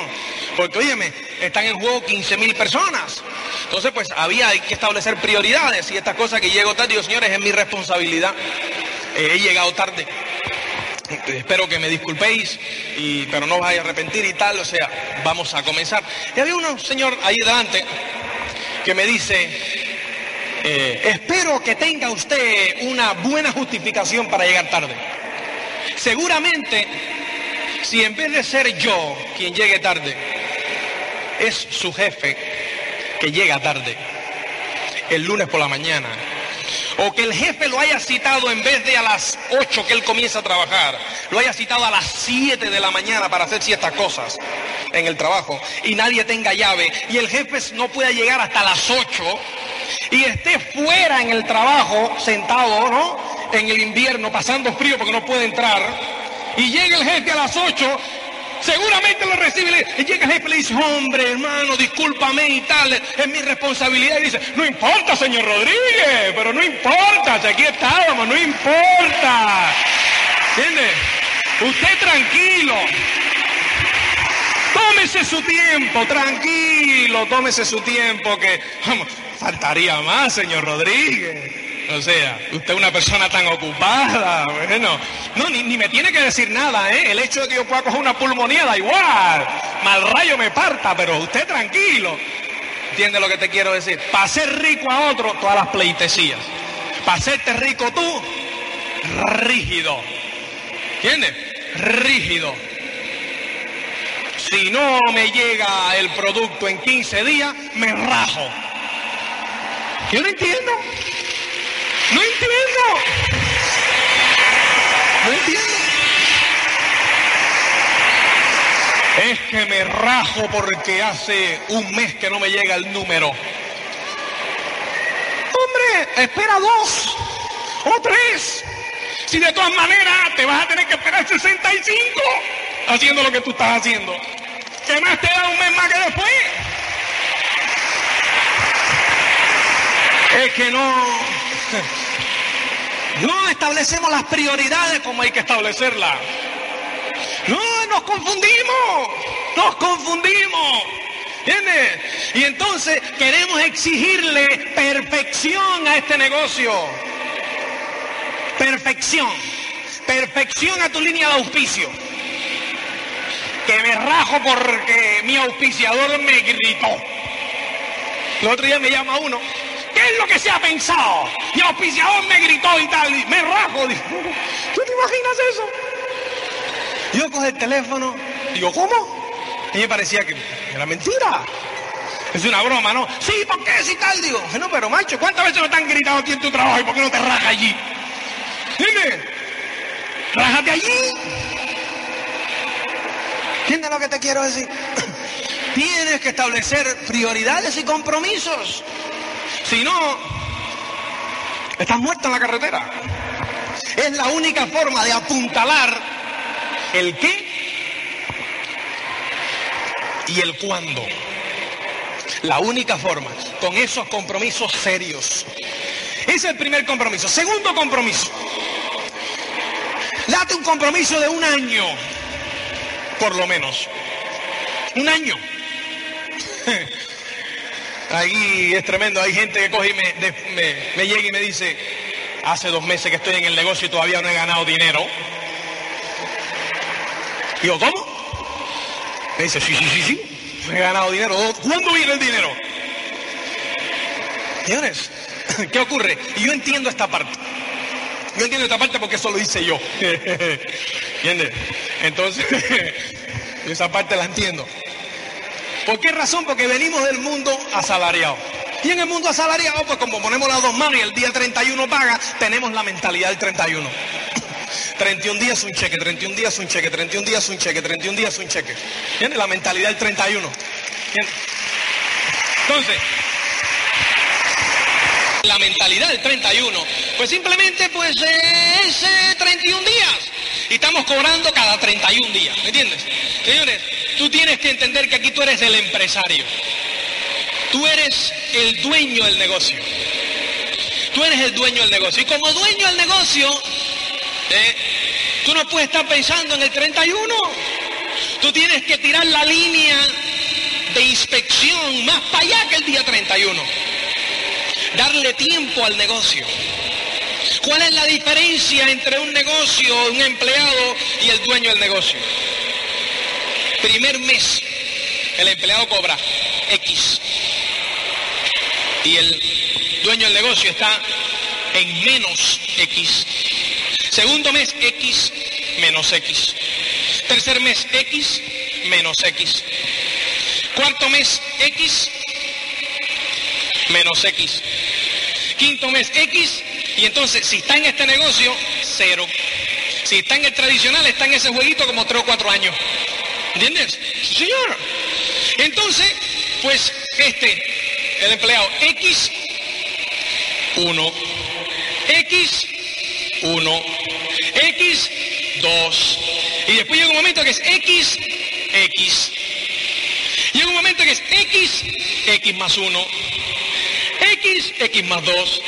Porque, óyeme, están en juego 15 mil personas. Entonces, pues había que establecer prioridades, y estas cosas que llego tarde, digo, señores, es mi responsabilidad. Eh, he llegado tarde. [laughs] Espero que me disculpéis, y, pero no os vaya a arrepentir y tal, o sea, vamos a comenzar. Y había un señor ahí delante que me dice, eh, espero que tenga usted una buena justificación para llegar tarde. Seguramente, si en vez de ser yo quien llegue tarde, es su jefe que llega tarde, el lunes por la mañana, o que el jefe lo haya citado en vez de a las 8 que él comienza a trabajar, lo haya citado a las 7 de la mañana para hacer ciertas cosas en el trabajo y nadie tenga llave y el jefe no pueda llegar hasta las 8 y esté fuera en el trabajo, sentado, ¿no? En el invierno, pasando frío porque no puede entrar, y llega el jefe a las 8, seguramente lo recibe y llega el jefe y le dice, hombre, hermano, discúlpame y tal, es mi responsabilidad. Y dice, no importa, señor Rodríguez, pero no importa, si aquí estábamos, no importa. ¿Entiende? Usted tranquilo. Tómese su tiempo, tranquilo, tómese su tiempo, que vamos, faltaría más, señor Rodríguez. O sea, usted es una persona tan ocupada, bueno, no, ni, me tiene que decir nada, ¿eh? El hecho de que yo pueda coger una pulmonía da igual, mal rayo me parta, pero usted tranquilo. ¿Entiende lo que te quiero decir? Para ser rico a otro, todas las pleitesías. Para hacerte rico tú, rígido. ¿Entiendes? Rígido. Si no me llega el producto en 15 días, me rajo. Yo no entiendo. No entiendo. No entiendo. Es que me rajo porque hace un mes que no me llega el número. Hombre, espera dos o tres. Si de todas maneras te vas a tener que esperar 65 haciendo lo que tú estás haciendo. ¿Qué más te da un mes más que después? Es que no, no establecemos las prioridades como hay que establecerlas. No, nos confundimos, nos confundimos. ¿Entiendes? Y entonces queremos exigirle perfección a este negocio. Perfección. Perfección a tu línea de auspicio. Que me rajo porque mi auspiciador me gritó. El otro día me llama uno ¿Qué es lo que se ha pensado? Mi auspiciador me gritó y tal, y me rajo. ¿Tú te imaginas eso? Yo cojo el teléfono, digo, ¿cómo? Y me parecía que era mentira. Es una broma, ¿no? Sí, ¿por qué? Si tal, digo. No, pero macho, ¿cuántas veces no te han gritado aquí en tu trabajo y por qué no te rajas allí? Dime, rájate allí. ¿Entiendes lo que te quiero decir? [clears throat] Tienes que establecer prioridades y compromisos. Si no, estás muerto en la carretera. Es la única forma de apuntalar el qué y el cuándo. La única forma, con esos compromisos serios. Ese es el primer compromiso. Segundo compromiso. Date un compromiso de un año. por lo menos. Un año. [laughs] Ahí es tremendo, hay gente que coge y me, llega y me dice, hace dos meses que estoy en el negocio y todavía no he ganado dinero. Y yo, ¿cómo? Me dice, sí, sí, sí, sí, he ganado dinero. ¿Cuándo viene el dinero? Señores, [laughs] ¿qué ocurre? Y yo entiendo esta parte. Yo entiendo esta parte porque eso lo hice yo. [laughs] ¿Entiendes? Entonces, [laughs] esa parte la entiendo. ¿Por qué razón? Porque venimos del mundo asalariado. Y en el mundo asalariado, pues como ponemos las dos manos y el día 31 paga, tenemos la mentalidad del 31. 31 días un cheque, 31 días un cheque, 31 días un cheque, 31 días un cheque. ¿Entiendes? La mentalidad del 31. Entonces, la mentalidad del 31, pues simplemente pues es 31 días. Y estamos cobrando cada 31 días, ¿me entiendes? Señores, tú tienes que entender que aquí tú eres el empresario. Tú eres el dueño del negocio. Tú eres el dueño del negocio. Y como dueño del negocio, ¿eh? tú no puedes estar pensando en el 31. Tú tienes que tirar la línea de inspección más para allá que el día 31. Darle tiempo al negocio. ¿Cuál es la diferencia entre un negocio, un empleado y el dueño del negocio? Primer mes, el empleado cobra X. Y el dueño del negocio está en menos X. Segundo mes, X menos X. Tercer mes, X menos X. Cuarto mes, X menos X. Quinto mes, X y entonces, si está en este negocio, cero. Si está en el tradicional, está en ese jueguito como tres o cuatro años. ¿Entiendes? señor. Entonces, pues este, el empleado X, 1. X, 1. X, 2. Y después llega un momento que es X, X. Llega un momento que es X, X más 1. X, X más 2.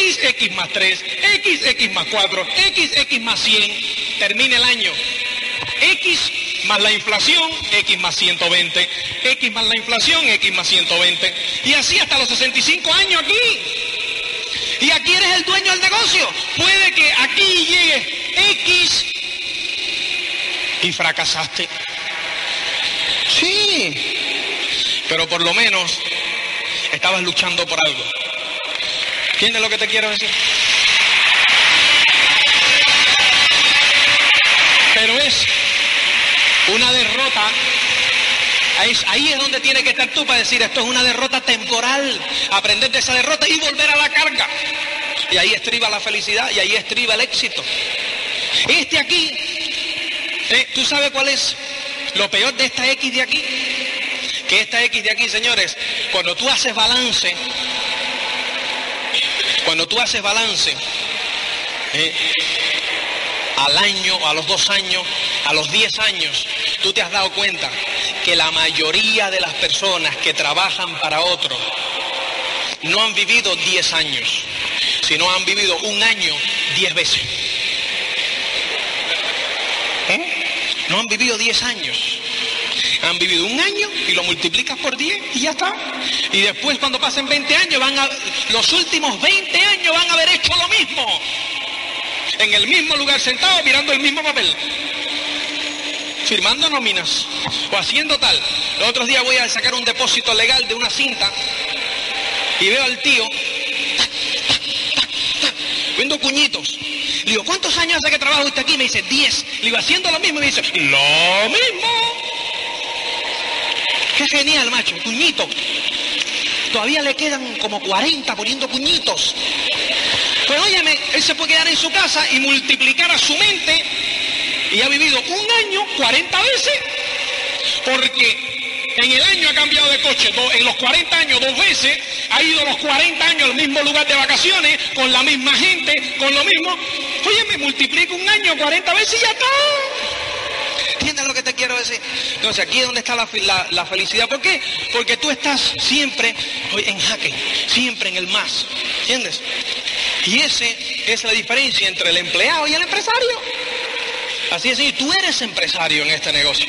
X, X más 3, X, X más 4, X, X más 100, termina el año. X más la inflación, X más 120, X más la inflación, X más 120. Y así hasta los 65 años aquí. Y aquí eres el dueño del negocio. Puede que aquí llegue X y fracasaste. Sí, pero por lo menos estabas luchando por algo. ¿Entiendes lo que te quiero decir? Pero es una derrota. Ahí es donde tiene que estar tú para decir esto es una derrota temporal. Aprender de esa derrota y volver a la carga. Y ahí estriba la felicidad y ahí estriba el éxito. Este aquí, eh, ¿tú sabes cuál es lo peor de esta X de aquí? Que esta X de aquí, señores, cuando tú haces balance, cuando tú haces balance, eh, al año, a los dos años, a los diez años, tú te has dado cuenta que la mayoría de las personas que trabajan para otros no han vivido diez años, sino han vivido un año diez veces. ¿Eh? No han vivido diez años han vivido un año y lo multiplicas por 10 y ya está. Y después cuando pasen 20 años, van a, los últimos 20 años van a haber hecho lo mismo. En el mismo lugar sentado mirando el mismo papel. Firmando nóminas o haciendo tal. Los otros días voy a sacar un depósito legal de una cinta y veo al tío viendo cuñitos. Le digo, ¿cuántos años hace que trabaja usted aquí? Me dice, 10. Le digo, haciendo lo mismo. Y me dice, lo mismo. Qué genial, macho, cuñito. Todavía le quedan como 40 poniendo cuñitos. Pues óyeme, él se puede quedar en su casa y multiplicar a su mente y ha vivido un año 40 veces. Porque en el año ha cambiado de coche, en los 40 años dos veces, ha ido los 40 años al mismo lugar de vacaciones, con la misma gente, con lo mismo. Óyeme, multiplica un año 40 veces y ya está. ¿Entiendes lo que te quiero decir? Entonces aquí es donde está la, felicidad. ¿Por qué? Porque tú estás siempre en jaque, siempre en el más. ¿Entiendes? Y esa es la diferencia entre el empleado y el empresario. Así es, tú eres empresario en este negocio.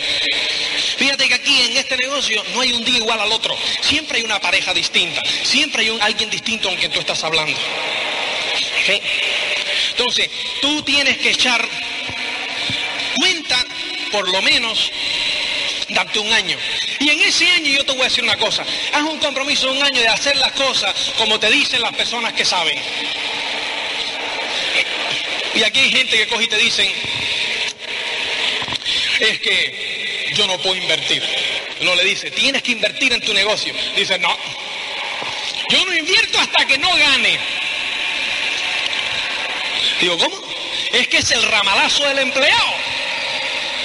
Fíjate que aquí en este negocio no hay un día igual al otro. Siempre hay una pareja distinta. Siempre hay un, alguien distinto con quien tú estás hablando. Entonces, tú tienes que echar cuenta, por lo menos, darte un año. Y en ese año yo te voy a decir una cosa. Haz un compromiso de un año de hacer las cosas como te dicen las personas que saben. Y aquí hay gente que coge y te dicen, es que yo no puedo invertir. No le dice, tienes que invertir en tu negocio. Dice, no, yo no invierto hasta que no gane. Digo, ¿cómo? Es que es el ramalazo del empleado.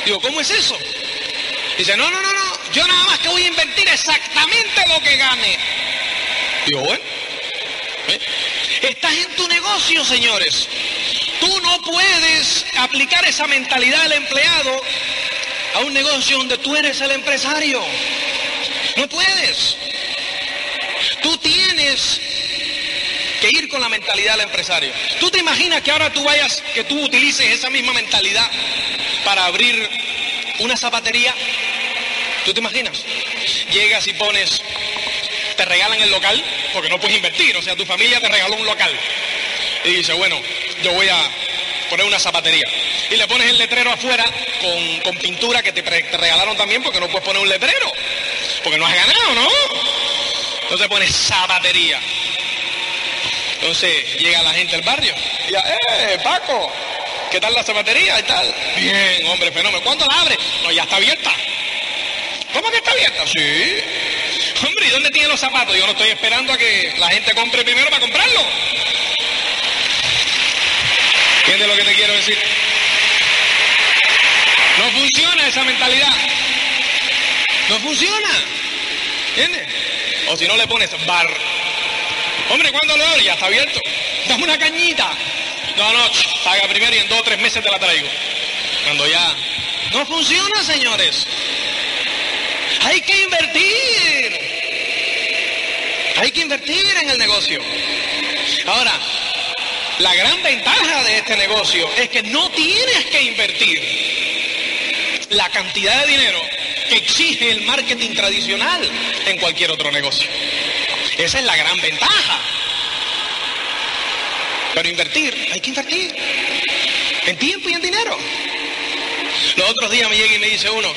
Digo, ¿cómo es eso? Dice, no, no, no, no, yo nada más que voy a invertir exactamente lo que gane. Digo, bueno, ¿eh? estás en tu negocio, señores. Tú no puedes aplicar esa mentalidad del empleado a un negocio donde tú eres el empresario. No puedes. Tú tienes que ir con la mentalidad del empresario. ¿Tú te imaginas que ahora tú vayas, que tú utilices esa misma mentalidad para abrir una zapatería? ¿Tú te imaginas? Llegas y pones, te regalan el local, porque no puedes invertir, o sea, tu familia te regaló un local. Y dice, bueno, yo voy a poner una zapatería. Y le pones el letrero afuera con, pintura que te, regalaron también porque no puedes poner un letrero. Porque no has ganado, ¿no? Entonces pones zapatería. Entonces llega la gente del barrio. Y ya, ¡eh, Paco! ¿Qué tal la zapatería y tal? Bien, hombre, fenómeno. ¿Cuándo la abre? No, ya está abierta. ¿Cómo que está abierta? Sí. Hombre, ¿y dónde tiene los zapatos? Yo no estoy esperando a que la gente compre primero para comprarlo. ¿Entiendes lo que te quiero decir? No funciona esa mentalidad. No funciona. ¿Entiendes? O si no le pones bar. Hombre, ¿cuándo lo abres? Ya está abierto. Dame una cañita. No, no, paga primero y en dos o tres meses te la traigo. Cuando ya... No funciona, señores. Hay que invertir. Hay que invertir en el negocio. Ahora, la gran ventaja de este negocio es que no tienes que invertir la cantidad de dinero que exige el marketing tradicional en cualquier otro negocio. Esa es la gran ventaja. Pero invertir, hay que invertir. En tiempo y en dinero. Los otros días me llega y me dice uno,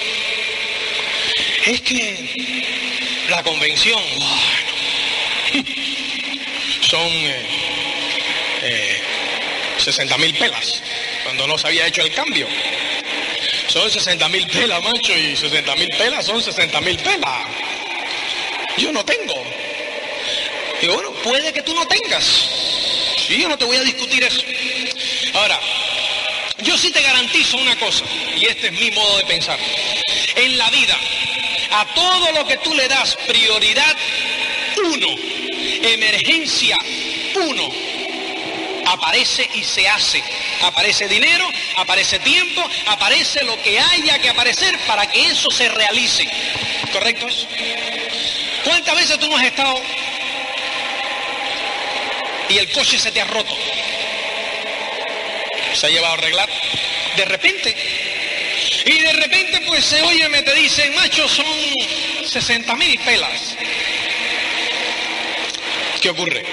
es que la convención, [laughs] son eh, 60 mil pelas, cuando no se había hecho el cambio. Son 60 mil pelas, macho, y 60 mil pelas son 60 mil pelas. Yo no tengo. Digo, bueno, puede que tú no tengas. Sí, yo no te voy a discutir eso. Ahora, yo sí te garantizo una cosa, y este es mi modo de pensar. En la vida, a todo lo que tú le das prioridad, uno, emergencia, uno, aparece y se hace. Aparece dinero, aparece tiempo, aparece lo que haya que aparecer para que eso se realice. ¿Correcto ¿Cuántas veces tú no has estado y el coche se te ha roto? Se ha llevado a arreglar. De repente. Y de repente pues se oye, me te dicen, macho, son 60 mil pelas. ¿Qué ocurre?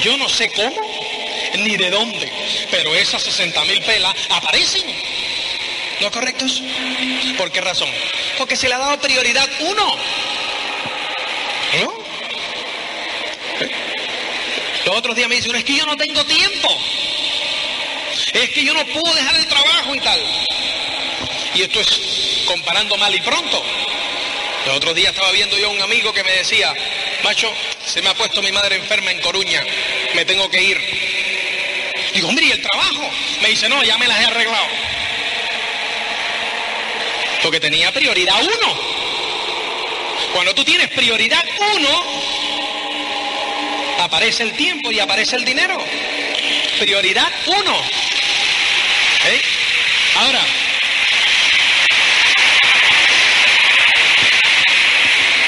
Yo no sé cómo, [laughs] ni de dónde, pero esas 60 mil pelas aparecen. ¿No correctos? ¿Por qué razón? Porque se le ha dado prioridad uno. ¿No? Los otros días me dicen, es que yo no tengo tiempo. Es que yo no puedo dejar el trabajo y tal. Y esto es comparando mal y pronto. Los otros días estaba viendo yo a un amigo que me decía, macho, se me ha puesto mi madre enferma en Coruña, me tengo que ir. Digo, hombre, ¿y el trabajo? Me dice, no, ya me las he arreglado. Porque tenía prioridad uno. Cuando tú tienes prioridad uno, aparece el tiempo y aparece el dinero. Prioridad uno. ¿Eh? Ahora,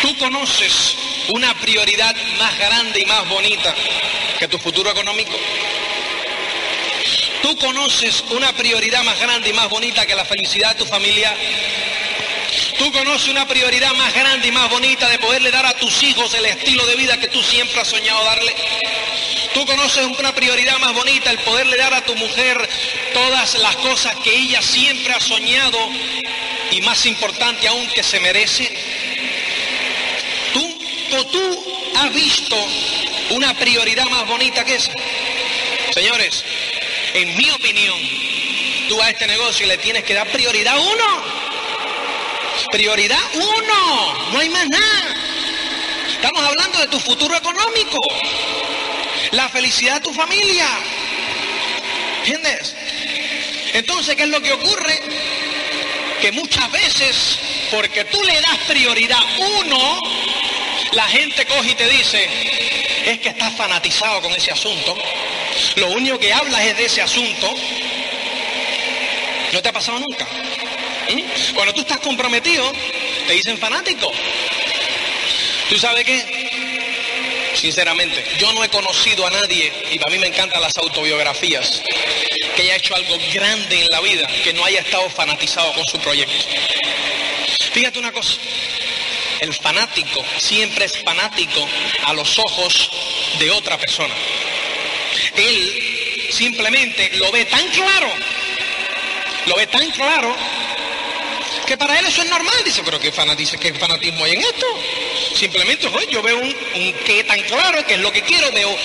tú conoces una prioridad más grande y más bonita que tu futuro económico. ¿Tú conoces una prioridad más grande y más bonita que la felicidad de tu familia? Tú conoces una prioridad más grande y más bonita de poderle dar a tus hijos el estilo de vida que tú siempre has soñado darle. Tú conoces una prioridad más bonita, el poderle dar a tu mujer todas las cosas que ella siempre ha soñado y más importante aún que se merece. Tú, tú has visto una prioridad más bonita que esa. Señores, en mi opinión, tú a este negocio le tienes que dar prioridad uno. Prioridad uno, no hay más nada. Estamos hablando de tu futuro económico, la felicidad de tu familia. ¿Entiendes? Entonces, ¿qué es lo que ocurre? Que muchas veces, porque tú le das prioridad uno, la gente coge y te dice, es que estás fanatizado con ese asunto. Lo único que hablas es de ese asunto. ¿No te ha pasado nunca? ¿Mm? Cuando tú estás comprometido, te dicen fanático. ¿Tú sabes qué? Sinceramente, yo no he conocido a nadie, y para mí me encantan las autobiografías, que haya hecho algo grande en la vida, que no haya estado fanatizado con su proyecto. Fíjate una cosa, el fanático siempre es fanático a los ojos de otra persona. Él simplemente lo ve tan claro, lo ve tan claro, que para él eso es normal. Dice, pero ¿qué fanatismo, qué hay en esto? Simplemente, yo veo un, un qué tan claro, que es lo que quiero, veo,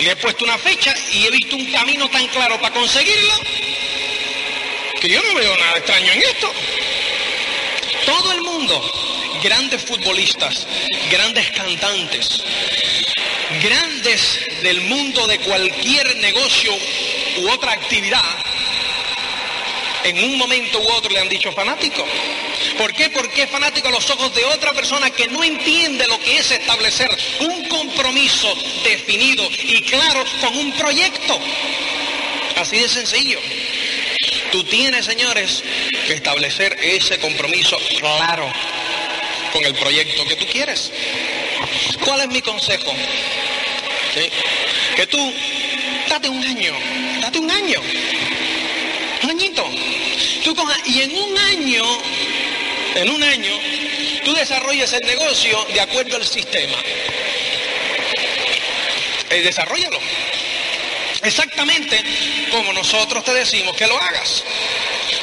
le he puesto una fecha y he visto un camino tan claro para conseguirlo, que yo no veo nada extraño en esto. Todo el mundo, grandes futbolistas, grandes cantantes, grandes del mundo de cualquier negocio u otra actividad, en un momento u otro le han dicho fanático. ¿Por qué? Porque es fanático a los ojos de otra persona que no entiende lo que es establecer un compromiso definido y claro con un proyecto. Así de sencillo. Tú tienes, señores, que establecer ese compromiso claro con el proyecto que tú quieres. ¿Cuál es mi consejo? Que tú, date un año, date un año, un añito. Tú y en un año, en un año, tú desarrolles el negocio de acuerdo al sistema. Eh, desarrollalo. Exactamente como nosotros te decimos que lo hagas.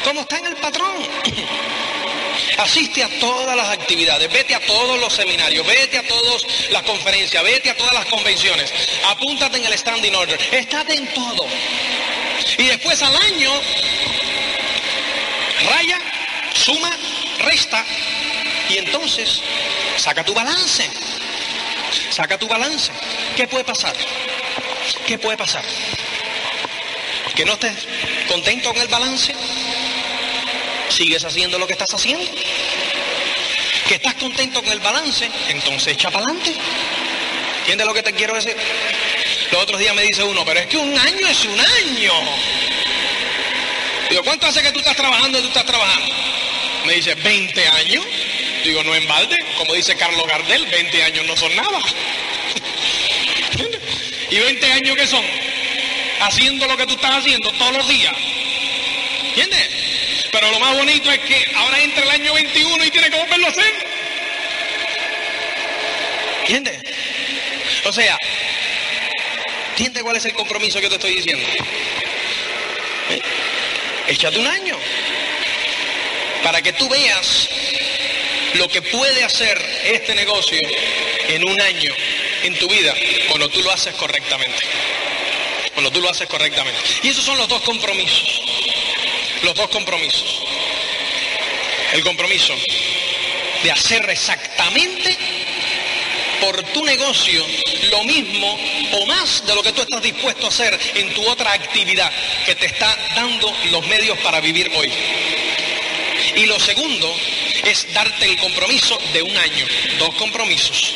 Como está en el patrón. Asiste a todas las actividades, vete a todos los seminarios, vete a todas las conferencias, vete a todas las convenciones, apúntate en el standing order, estate en todo. Y después al año, raya, suma, resta, y entonces saca tu balance. Saca tu balance. ¿Qué puede pasar? ¿Qué puede pasar? ¿Que no estés contento con el balance? ¿Sigues haciendo lo que estás haciendo? ¿Que estás contento con el balance? Entonces echa para adelante. ¿Entiendes lo que te quiero decir? Los otros días me dice uno, pero es que un año es un año. Digo, ¿cuánto hace que tú estás trabajando y tú estás trabajando? Me dice, 20 años. Digo, no en balde, como dice Carlos Gardel, 20 años no son nada. [laughs] ¿Y 20 años qué son? Haciendo lo que tú estás haciendo todos los días. ¿Entiendes? Pero lo más bonito es que ahora entra el año 21 y tiene que volverlo a hacer. ¿Entiendes? O sea, ¿entiendes cuál es el compromiso que te estoy diciendo? ¿Eh? Échate un año para que tú veas lo que puede hacer este negocio en un año en tu vida cuando tú lo haces correctamente. Cuando tú lo haces correctamente. Y esos son los dos compromisos los dos compromisos. El compromiso de hacer exactamente por tu negocio lo mismo o más de lo que tú estás dispuesto a hacer en tu otra actividad que te está dando los medios para vivir hoy. Y lo segundo es darte el compromiso de un año, dos compromisos.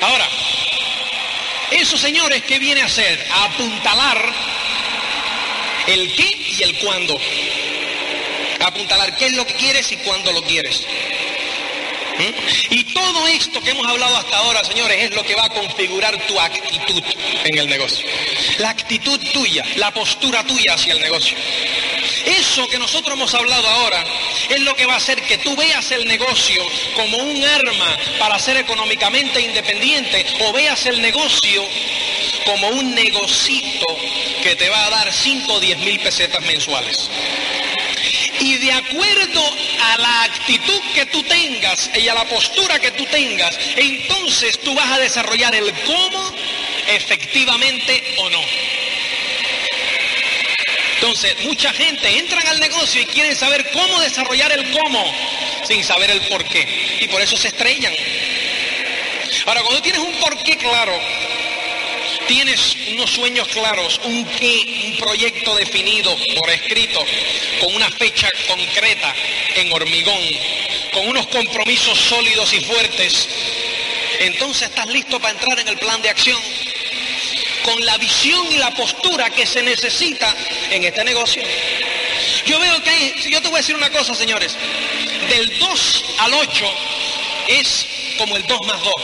Ahora, eso señores, ¿qué viene a hacer? A apuntalar el qué y el cuándo. Apuntalar qué es lo que quieres y cuándo lo quieres. ¿Mm? Y todo esto que hemos hablado hasta ahora, señores, es lo que va a configurar tu actitud en el negocio. La actitud tuya, la postura tuya hacia el negocio. Eso que nosotros hemos hablado ahora es lo que va a hacer que tú veas el negocio como un arma para ser económicamente independiente o veas el negocio como un negocito que te va a dar 5 o 10 mil pesetas mensuales. Y de acuerdo a la actitud que tú tengas y a la postura que tú tengas, entonces tú vas a desarrollar el cómo efectivamente o no. Entonces, mucha gente entran al negocio y quieren saber cómo desarrollar el cómo sin saber el por qué. Y por eso se estrellan. Ahora, cuando tienes un por qué claro, tienes unos sueños claros, un qué, un proyecto definido por escrito, con una fecha concreta en hormigón, con unos compromisos sólidos y fuertes, entonces estás listo para entrar en el plan de acción con la visión y la postura que se necesita en este negocio. Yo veo que hay, yo te voy a decir una cosa, señores, del 2 al 8 es como el 2 más 2.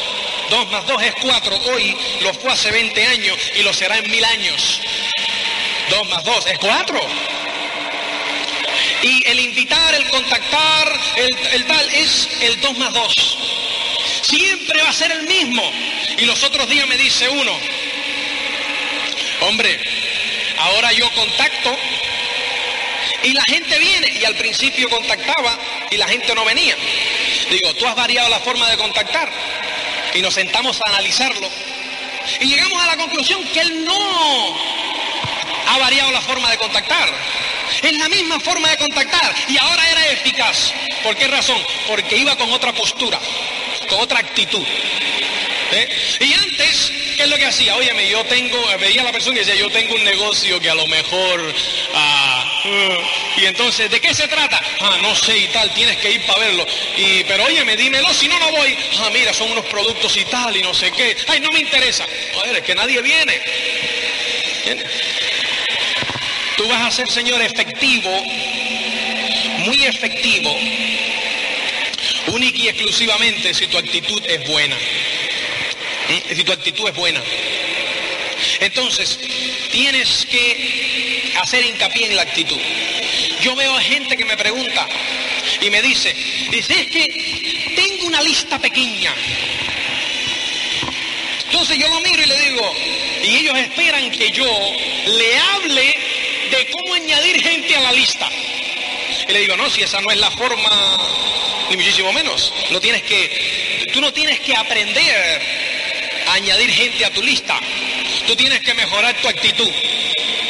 2 más 2 es 4. Hoy lo fue hace 20 años y lo será en mil años. 2 más 2 es 4. Y el invitar, el contactar, el, el, tal, es el 2 más 2. Siempre va a ser el mismo. Y los otros días me dice uno, Hombre, ahora yo contacto y la gente viene y al principio contactaba y la gente no venía. Digo, tú has variado la forma de contactar y nos sentamos a analizarlo y llegamos a la conclusión que él no ha variado la forma de contactar. Es la misma forma de contactar y ahora era eficaz. ¿Por qué razón? Porque iba con otra postura, con otra actitud. ¿Eh? Y antes, ¿qué es lo que hacía? Óyeme, yo tengo, veía a la persona y decía, yo tengo un negocio que a lo mejor... Ah, uh, y entonces, ¿de qué se trata? Ah, no sé y tal, tienes que ir para verlo. Y, pero óyeme, dímelo, si no, no voy. Ah, mira, son unos productos y tal, y no sé qué. Ay, no me interesa. Joder, es que nadie viene. ¿Entiendes? Tú vas a ser, Señor, efectivo, muy efectivo, única y exclusivamente si tu actitud es buena. Si tu actitud es buena. Entonces, tienes que hacer hincapié en la actitud. Yo veo a gente que me pregunta y me dice, dice, es que tengo una lista pequeña. Entonces yo lo miro y le digo, y ellos esperan que yo le hable de cómo añadir gente a la lista. Y le digo, no, si esa no es la forma, ni muchísimo menos. No tienes que, tú no tienes que aprender añadir gente a tu lista. Tú tienes que mejorar tu actitud.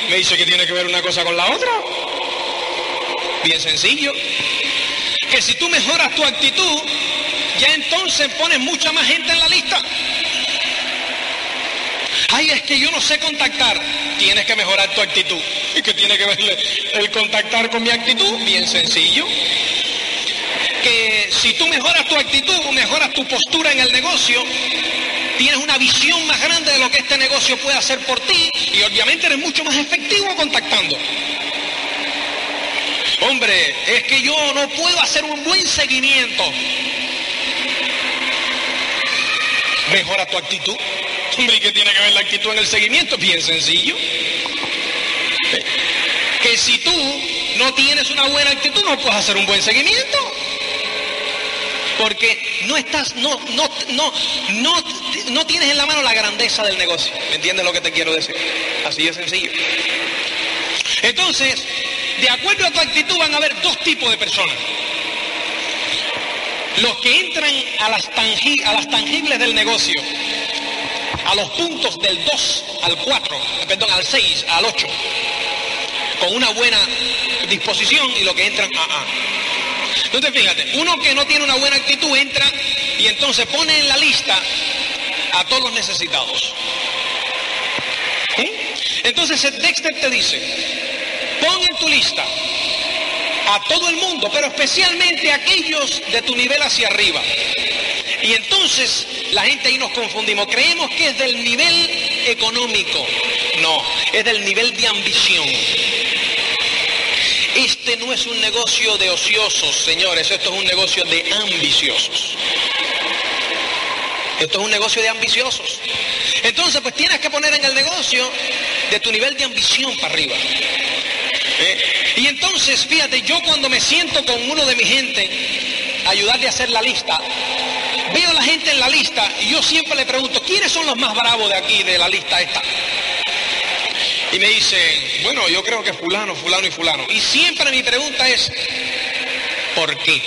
Me dice que tiene que ver una cosa con la otra. Bien sencillo. Que si tú mejoras tu actitud, ya entonces pones mucha más gente en la lista. Ay, es que yo no sé contactar. Tienes que mejorar tu actitud. ¿Y qué tiene que ver el contactar con mi actitud? Bien sencillo. Que si tú mejoras tu actitud, mejoras tu postura en el negocio, tienes una visión más grande de lo que este negocio puede hacer por ti y obviamente eres mucho más efectivo contactando. Hombre, es que yo no puedo hacer un buen seguimiento. Mejora tu actitud. Hombre, ¿y qué tiene que ver la actitud en el seguimiento? Bien sencillo. Que si tú no tienes una buena actitud, no puedes hacer un buen seguimiento porque no estás, no, no, no, no, no tienes en la mano la grandeza del negocio. ¿Me entiendes lo que te quiero decir? Así de sencillo. Entonces, de acuerdo a tu actitud van a haber dos tipos de personas. Los que entran a las, a las tangibles del negocio, a los puntos del 2 al 4, perdón, al 6, al 8, con una buena disposición y los que entran a A. Entonces fíjate, uno que no tiene una buena actitud entra y entonces pone en la lista a todos los necesitados. Entonces Dexter te dice, pon en tu lista a todo el mundo, pero especialmente a aquellos de tu nivel hacia arriba. Y entonces la gente ahí nos confundimos. Creemos que es del nivel económico. No, es del nivel de ambición. Este no es un negocio de ociosos, señores, esto es un negocio de ambiciosos. Esto es un negocio de ambiciosos. Entonces, pues tienes que poner en el negocio de tu nivel de ambición para arriba. ¿Eh? Y entonces, fíjate, yo cuando me siento con uno de mi gente, ayudarle a hacer la lista, veo a la gente en la lista y yo siempre le pregunto, ¿quiénes son los más bravos de aquí, de la lista esta? Y me dice, bueno, yo creo que fulano, fulano y fulano. Y siempre mi pregunta es, ¿por qué?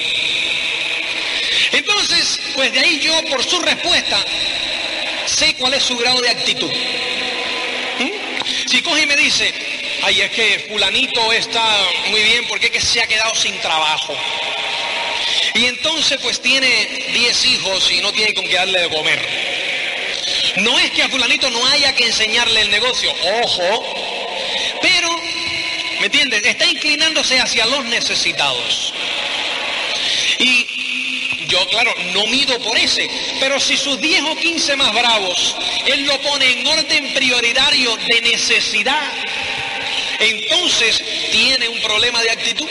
Entonces, pues de ahí yo, por su respuesta, sé cuál es su grado de actitud. ¿Mm? Si coge y me dice, ay, es que fulanito está muy bien porque es que se ha quedado sin trabajo. Y entonces pues tiene 10 hijos y no tiene con qué darle de comer. No es que a fulanito no haya que enseñarle el negocio, ojo, pero, ¿me entiendes? Está inclinándose hacia los necesitados. Y yo, claro, no mido por ese, pero si sus 10 o 15 más bravos, él lo pone en orden prioritario de necesidad, entonces tiene un problema de actitud.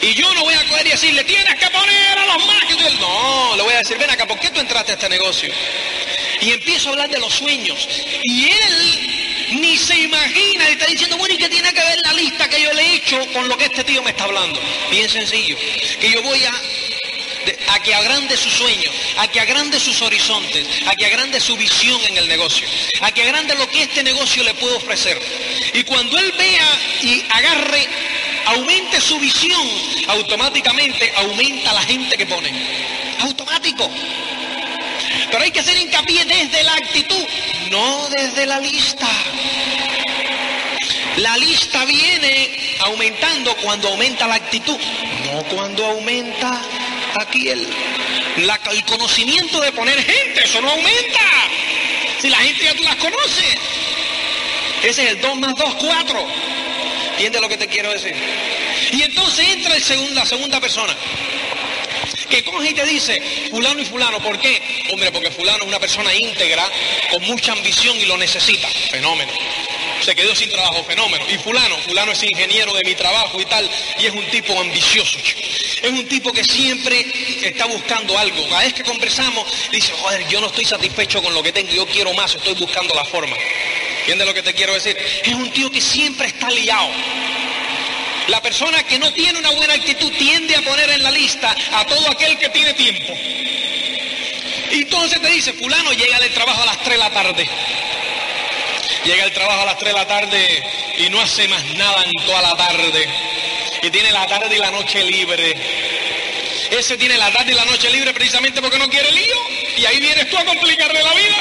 Y yo no voy a coger y decirle, tienes que poner a los más No, le voy a decir, ven acá, ¿por qué tú entraste a este negocio? Y empiezo a hablar de los sueños. Y él ni se imagina y está diciendo, bueno, ¿y qué tiene que ver la lista que yo le he hecho con lo que este tío me está hablando? Bien sencillo. Que yo voy a a que agrande sus sueños, a que agrande sus horizontes, a que agrande su visión en el negocio, a que agrande lo que este negocio le puede ofrecer. Y cuando él vea y agarre aumente su visión, automáticamente aumenta la gente que pone. Automático. Pero hay que hacer hincapié desde la actitud, no desde la lista. La lista viene aumentando cuando aumenta la actitud, no cuando aumenta aquí el, el conocimiento de poner gente, eso no aumenta. Si la gente ya tú las conoces. Ese es el 2 más 2, 4. ¿Entiendes lo que te quiero decir? Y entonces entra el segundo, la segunda persona que coge y te dice, fulano y fulano, ¿por qué? Hombre, porque fulano es una persona íntegra, con mucha ambición y lo necesita. Fenómeno. Se quedó sin trabajo, fenómeno. Y fulano, fulano es ingeniero de mi trabajo y tal, y es un tipo ambicioso. Es un tipo que siempre está buscando algo. Cada vez que conversamos, dice, joder, yo no estoy satisfecho con lo que tengo, yo quiero más, estoy buscando la forma. ¿Entiendes lo que te quiero decir? Es un tío que siempre está liado. La persona que no tiene una buena actitud tiende a poner en la lista a todo aquel que tiene tiempo. Y entonces te dice, fulano, llega del trabajo a las 3 de la tarde. Llega el trabajo a las 3 de la tarde y no hace más nada en toda la tarde. Y tiene la tarde y la noche libre. Ese tiene la tarde y la noche libre precisamente porque no quiere lío. Y ahí vienes tú a complicarle la vida.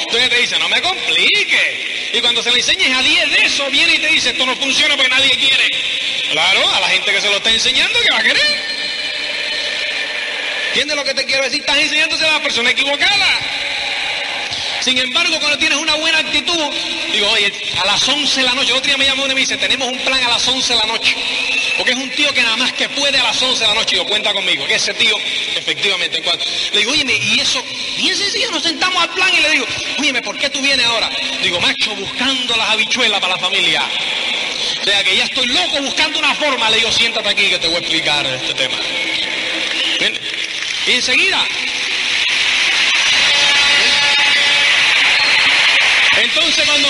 Entonces te dice, no me complique. Y cuando se le enseñes a 10 de eso, viene y te dice, esto no funciona porque nadie quiere. Claro, a la gente que se lo está enseñando, que va a querer? ¿Entiendes lo que te quiero decir? Estás enseñándose a la persona equivocada. Sin embargo, cuando tienes una buena actitud, digo, oye, a las 11 de la noche, otro día me llamó y me dice, tenemos un plan a las 11 de la noche. Porque es un tío que nada más que puede a las 11 de la noche, y cuenta conmigo, que ese tío, efectivamente, en le digo, oye, y eso, bien sencillo, nos sentamos al plan y le digo, oye, ¿por qué tú vienes ahora? Digo, macho, buscando las habichuelas para la familia. O sea, que ya estoy loco buscando una forma. Le digo, siéntate aquí que te voy a explicar este tema. Y enseguida, Entonces cuando,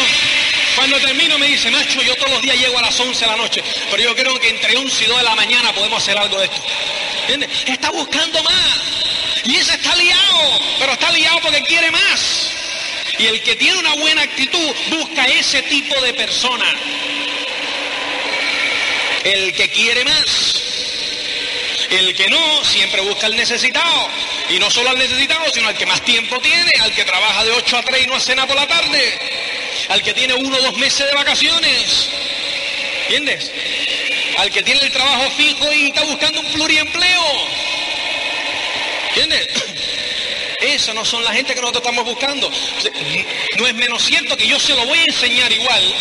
cuando termino me dice, macho, yo todos los días llego a las 11 de la noche, pero yo creo que entre 11 y 2 de la mañana podemos hacer algo de esto. ¿Entiendes? Está buscando más. Y ese está liado, pero está liado porque quiere más. Y el que tiene una buena actitud busca ese tipo de persona. El que quiere más. El que no, siempre busca al necesitado. Y no solo al necesitado, sino al que más tiempo tiene, al que trabaja de 8 a 3 y no hace nada por la tarde, al que tiene uno o dos meses de vacaciones. ¿Entiendes? Al que tiene el trabajo fijo y está buscando un pluriempleo. ¿Entiendes? [clears throat] Eso no son la gente que nosotros estamos buscando. No es menos cierto que yo se lo voy a enseñar igual,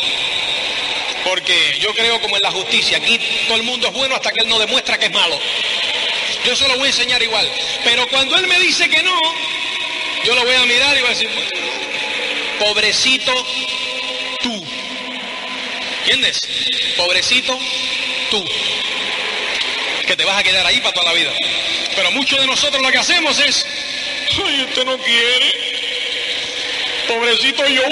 porque yo creo como en la justicia, aquí todo el mundo es bueno hasta que él no demuestra que es malo. Yo se lo voy a enseñar igual. Pero cuando él me dice que no, yo lo voy a mirar y voy a decir, pobrecito tú. ¿Entiendes? Pobrecito tú, que te vas a quedar ahí para toda la vida. Pero muchos de nosotros lo que hacemos es, ay, este no quiere, pobrecito yo.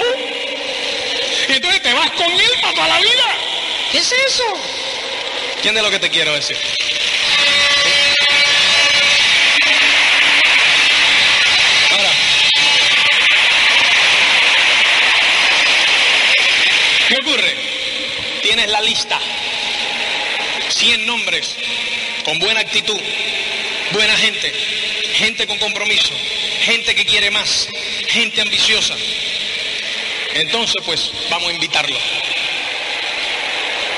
Y entonces te vas con él para toda la vida. ¿Qué es eso? ¿Entiendes lo que te quiero decir? Tienes la lista, 100 nombres, con buena actitud, buena gente, gente con compromiso, gente que quiere más, gente ambiciosa. Entonces, pues, vamos a invitarlo.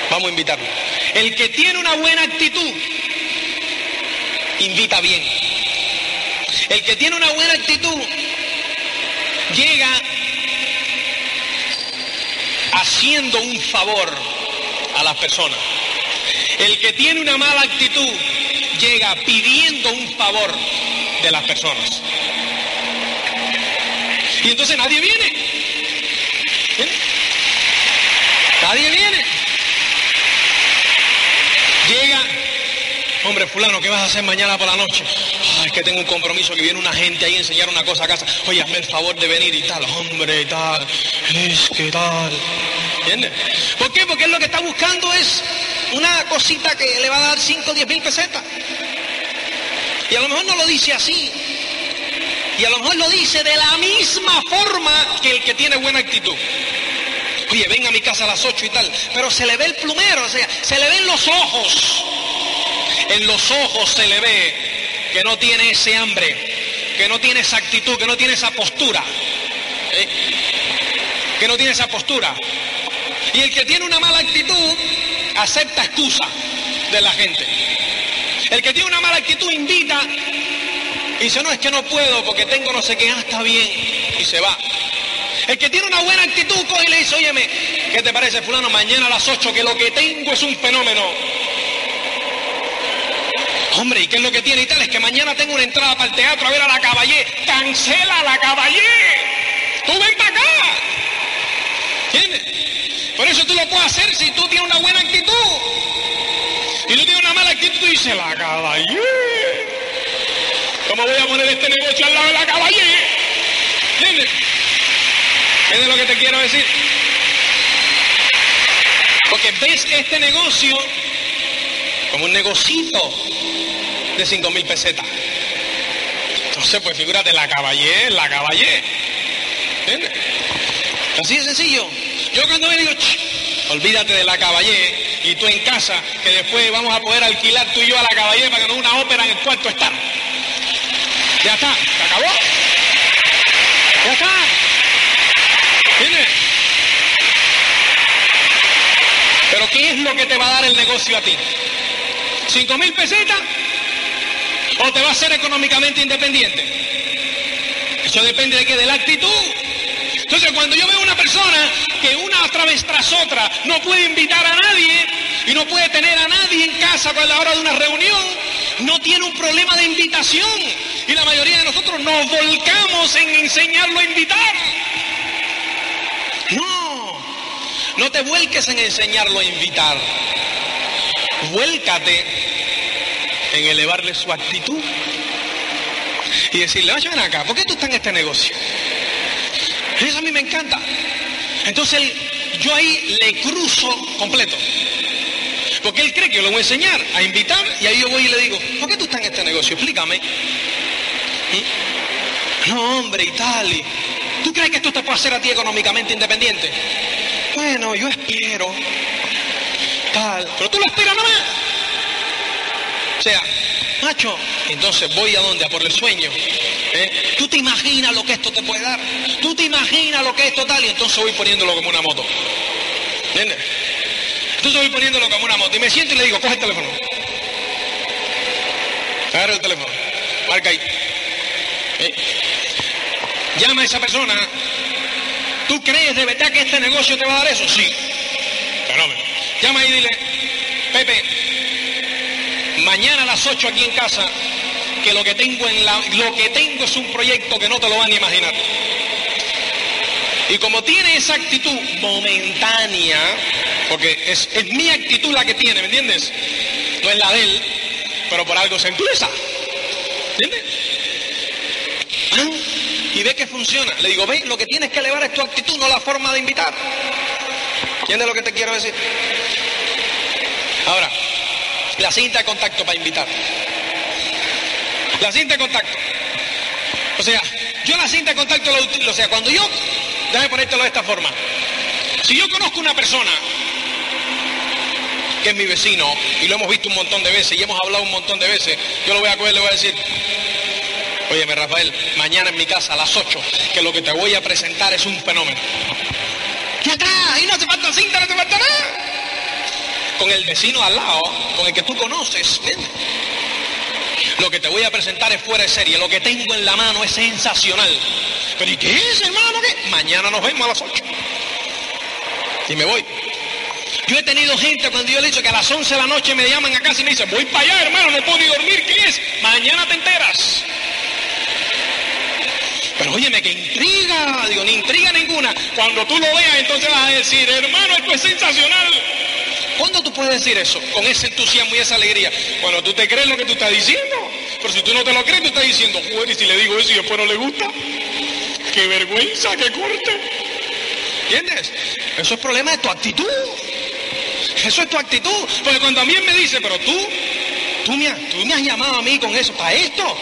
Vamos a invitarlo. El que tiene una buena actitud, invita bien. El que tiene una buena actitud, llega haciendo un favor las personas. El que tiene una mala actitud, llega pidiendo un favor de las personas. Y entonces nadie viene. ¿Viene? Nadie viene. Llega, hombre fulano, ¿qué vas a hacer mañana por la noche? Ay, es que tengo un compromiso que viene una gente ahí a enseñar una cosa a casa. Oye, hazme el favor de venir y tal, hombre, y tal. Es que tal. ¿Entiendes? ¿Por qué? Porque él lo que está buscando es una cosita que le va a dar 5 o 10 mil pesetas. Y a lo mejor no lo dice así. Y a lo mejor lo dice de la misma forma que el que tiene buena actitud. Oye, ven a mi casa a las 8 y tal. Pero se le ve el plumero, o sea, se le ven los ojos. En los ojos se le ve que no tiene ese hambre, que no tiene esa actitud, que no tiene esa postura. ¿eh? Que no tiene esa postura. Y el que tiene una mala actitud acepta excusa de la gente. El que tiene una mala actitud invita y dice, no, es que no puedo porque tengo no sé qué, ah, está bien, y se va. El que tiene una buena actitud coge y le dice, óyeme, ¿qué te parece fulano? Mañana a las 8 que lo que tengo es un fenómeno. Hombre, ¿y qué es lo que tiene y tal? Es que mañana tengo una entrada para el teatro a ver a la caballé. Cancela la caballé. Tú ven para acá. ¿Entiendes? Por eso tú lo puedes hacer si tú tienes una buena actitud. Y tú tienes una mala actitud, tú dices, la caballé. ¿Cómo voy a poner este negocio al lado de la caballé? ¿Entiendes? ¿Entiendes lo que te quiero decir? Porque ves este negocio como un negocito de 5 mil pesetas. Entonces, pues figúrate, la caballé, la caballé. ¿Entiendes? Así de sencillo. Yo cuando me digo, olvídate de la caballé y tú en casa, que después vamos a poder alquilar tú y yo a la caballé para que no una ópera en el cuarto estar. Ya está, se acabó. Ya está. ¿Entiendes? Pero ¿qué es lo que te va a dar el negocio a ti? ¿Cinco mil pesetas? ¿O te va a ser económicamente independiente? Eso depende de qué, de la actitud. Entonces, cuando yo veo una persona que una otra vez tras otra no puede invitar a nadie y no puede tener a nadie en casa a la hora de una reunión, no tiene un problema de invitación. Y la mayoría de nosotros nos volcamos en enseñarlo a invitar. No, no te vuelques en enseñarlo a invitar. Vuélcate en elevarle su actitud y decirle, oye, ven acá, ¿por qué tú estás en este negocio? Eso a mí me encanta. Entonces yo ahí le cruzo completo. Porque él cree que yo lo voy a enseñar, a invitar, y ahí yo voy y le digo, ¿por qué tú estás en este negocio? Explícame. ¿Mm? No, hombre, y tal. Y... ¿Tú crees que esto te puede hacer a ti económicamente independiente? Bueno, yo espero. Tal. Pero tú lo esperas nada más. O sea, macho, entonces voy a dónde? A por el sueño. Tú te imaginas lo que esto te puede dar. Tú te imaginas lo que es total y entonces voy poniéndolo como una moto. ¿Entiendes? Entonces voy poniéndolo como una moto y me siento y le digo, coge el teléfono. Agarra el teléfono. Marca ahí. ¿Eh? Llama a esa persona. ¿Tú crees de verdad que este negocio te va a dar eso? Sí. Fenómeno. Llama y dile, Pepe, mañana a las 8 aquí en casa, que lo que tengo en la, lo que tengo es un proyecto que no te lo van a imaginar. Y como tiene esa actitud momentánea, Porque es, es mi actitud la que tiene, ¿me entiendes? No es la de él, pero por algo se empieza. ¿Entiendes? Ah, y ve que funciona. Le digo, ve, lo que tienes que elevar es tu actitud, no la forma de invitar. ¿Entiendes lo que te quiero decir? Ahora, la cinta de contacto para invitar. La cinta de contacto. O sea, yo la cinta de contacto la utilizo. O sea, cuando yo, déjame ponértelo de esta forma. Si yo conozco una persona que es mi vecino y lo hemos visto un montón de veces y hemos hablado un montón de veces, yo lo voy a coger y le voy a decir, óyeme Rafael, mañana en mi casa a las 8, que lo que te voy a presentar es un fenómeno. ¿Qué acá? Ahí no te falta cinta, no te falta nada. Con el vecino al lado, con el que tú conoces. Lo que te voy a presentar es fuera de serie. Lo que tengo en la mano es sensacional. Pero ¿y qué es, hermano? ¿Qué? Mañana nos vemos a las 8. Y me voy. Yo he tenido gente cuando yo le he dicho que a las 11 de la noche me llaman a casa y me dicen, voy para allá, hermano, no puedo ni dormir. ¿Qué es? Mañana te enteras. Pero óyeme, que intriga. Digo, ni intriga ninguna. Cuando tú lo veas, entonces vas a decir, hermano, esto es sensacional. ¿Cuándo tú puedes decir eso? Con ese entusiasmo y esa alegría. Cuando tú te crees lo que tú estás diciendo. Pero si tú no te lo crees, tú estás diciendo, joder, y si le digo eso y después no le gusta. Qué vergüenza, qué corte. ¿Entiendes? Eso es problema de tu actitud. Eso es tu actitud. Porque cuando a mí me dice, pero tú, tú me, has, tú me has llamado a mí con eso, para esto.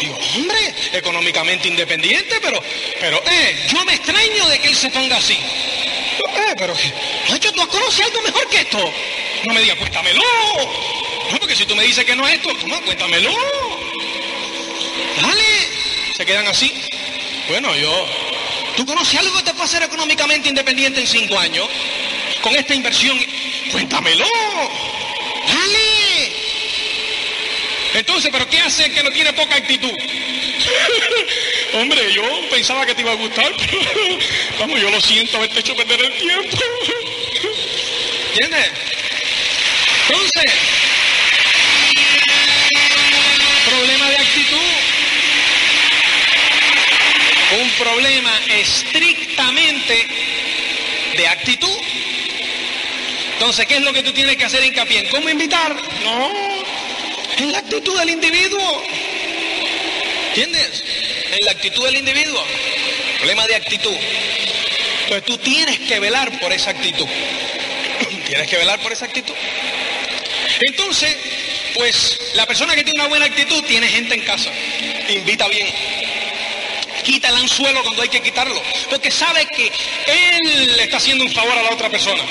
Digo, hombre, económicamente independiente, pero, pero, eh, yo me extraño de que él se ponga así. Eh, pero, hecho ¿tú conoces algo mejor que esto? No me digas, cuéntamelo. No, porque si tú me dices que no es esto, toma, cuéntamelo. Dale. Se quedan así. Bueno, yo, ¿tú conoces algo que te puede hacer económicamente independiente en cinco años? Con esta inversión, cuéntamelo. Dale. Entonces, ¿pero qué hace que no tiene poca actitud? [laughs] Hombre, yo pensaba que te iba a gustar, [laughs] pero vamos, yo lo siento haberte hecho perder el tiempo. [laughs] ¿Entiendes? Entonces, problema estrictamente de actitud. Entonces, ¿qué es lo que tú tienes que hacer hincapié? ¿Cómo invitar? No, en la actitud del individuo. ¿Entiendes? En la actitud del individuo. Problema de actitud. Entonces tú tienes que velar por esa actitud. [clears throat] Tienes que velar por esa actitud. Entonces, pues la persona que tiene una buena actitud tiene gente en casa. Invita bien. Quita el anzuelo cuando hay que quitarlo. Porque sabe que él le está haciendo un favor a la otra persona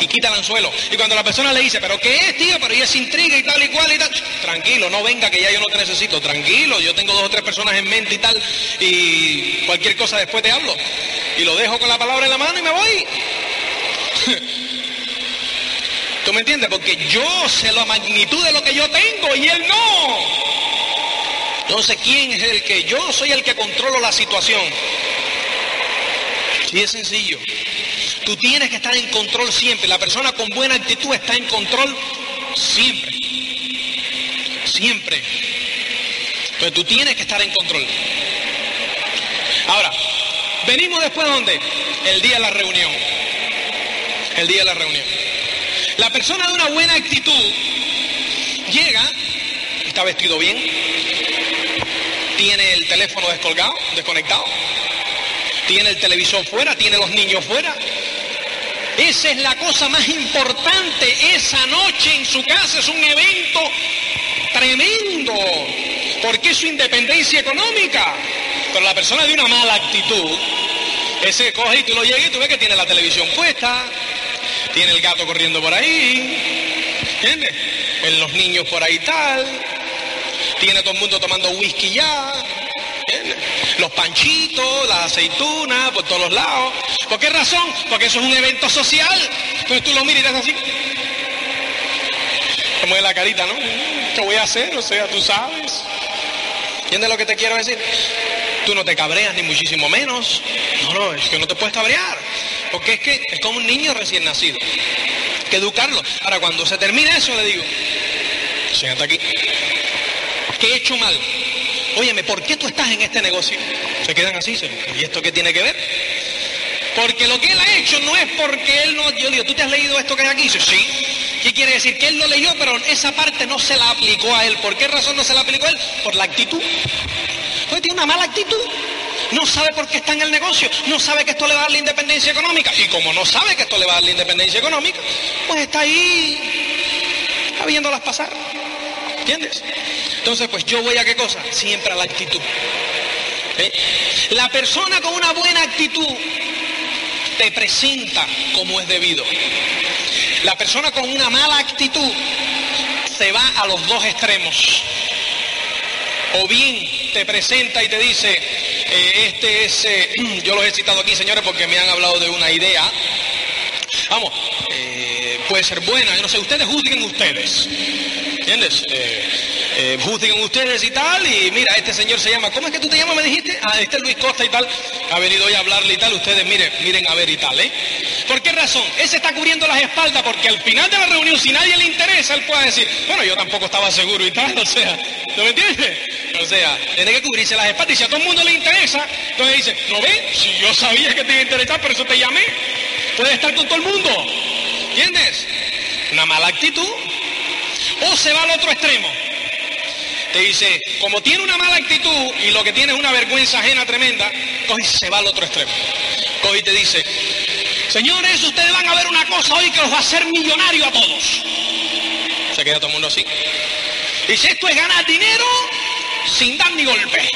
y quita el anzuelo. Y cuando la persona le dice, pero ¿qué es, tío? Pero ella es intriga y tal y cual y tal. Tranquilo, no venga que ya yo no te necesito. Tranquilo, yo tengo dos o tres personas en mente y tal. Y cualquier cosa después te hablo. Y lo dejo con la palabra en la mano y me voy. [laughs] ¿Tú me entiendes? Porque yo sé la magnitud de lo que yo tengo y él no. Entonces, ¿quién es el que? Yo soy el que controlo la situación. Sí, es sencillo. Tú tienes que estar en control siempre. La persona con buena actitud está en control siempre. Siempre. Entonces tú tienes que estar en control. Ahora, venimos después de dónde? El día de la reunión. El día de la reunión. La persona de una buena actitud llega, está vestido bien, tiene el teléfono descolgado, desconectado, tiene el televisor fuera, tiene los niños fuera, esa es la cosa más importante. Esa noche en su casa es un evento tremendo, porque es su independencia económica. Pero la persona de una mala actitud, ese coge y tú lo llegas y tú ves que tiene la televisión puesta, tiene el gato corriendo por ahí, ¿entiendes? En los niños por ahí tal, tiene todo el mundo tomando whisky ya, los panchitos, las aceitunas, por todos los lados. ¿Por qué razón? Porque eso es un evento social. Entonces tú lo miras y das así. Como de la carita, ¿no? ¿Qué voy a hacer? O sea, tú sabes. ¿Entiendes lo que te quiero decir? Tú no te cabreas ni muchísimo menos. No, no, es que no te puedes cabrear. Porque es que es como un niño recién nacido. Hay que educarlo. Ahora, cuando se termine eso, le digo, siéntate aquí. ¿Qué he hecho mal? Óyeme, ¿por qué tú estás en este negocio? Se quedan así, ¿y esto qué tiene que ver? Porque lo que él ha hecho no es porque él no... Yo digo, ¿tú te has leído esto que hay aquí? Sí. ¿Qué quiere decir? Que él lo leyó, pero esa parte no se la aplicó a él. ¿Por qué razón no se la aplicó a él? Por la actitud. Pues tiene una mala actitud. No sabe por qué está en el negocio, no sabe que esto le va a dar la independencia económica. Y como no sabe que esto le va a dar la independencia económica, pues está ahí, está viéndolas pasar. ¿Entiendes? Entonces, pues yo voy a qué cosa? Siempre a la actitud. ¿Eh? La persona con una buena actitud te presenta como es debido. La persona con una mala actitud se va a los dos extremos. O bien te presenta y te dice, eh, este es, eh, [clears throat] yo los he citado aquí señores porque me han hablado de una idea. Vamos, puede ser buena, yo no sé, ustedes juzguen ustedes. ¿Entiendes? Eh, ustedes y tal, y mira, este señor se llama, ¿cómo es que tú te llamas, me dijiste? Ah, este es Luis Costa y tal, ha venido hoy a hablarle y tal, ustedes miren, miren a ver y tal, ¿eh? ¿Por qué razón? Ese está cubriendo las espaldas porque al final de la reunión, si nadie le interesa, él puede decir, bueno, yo tampoco estaba seguro y tal, [laughs] o sea, ¿no me entiendes? O sea, tiene que cubrirse las espaldas y si a todo el mundo le interesa, entonces dice, ¿no ve? Si yo sabía que te iba a interesar, por eso te llamé. Puede estar con todo el mundo, ¿entiendes? Una mala actitud. O se va al otro extremo te dice, como tiene una mala actitud y lo que tiene es una vergüenza ajena tremenda, coge y se va al otro extremo. Coge y te dice, señores, ustedes van a ver una cosa hoy que los va a hacer millonario a todos. Se queda todo el mundo así. Dice, esto es ganar dinero sin dar ni golpe.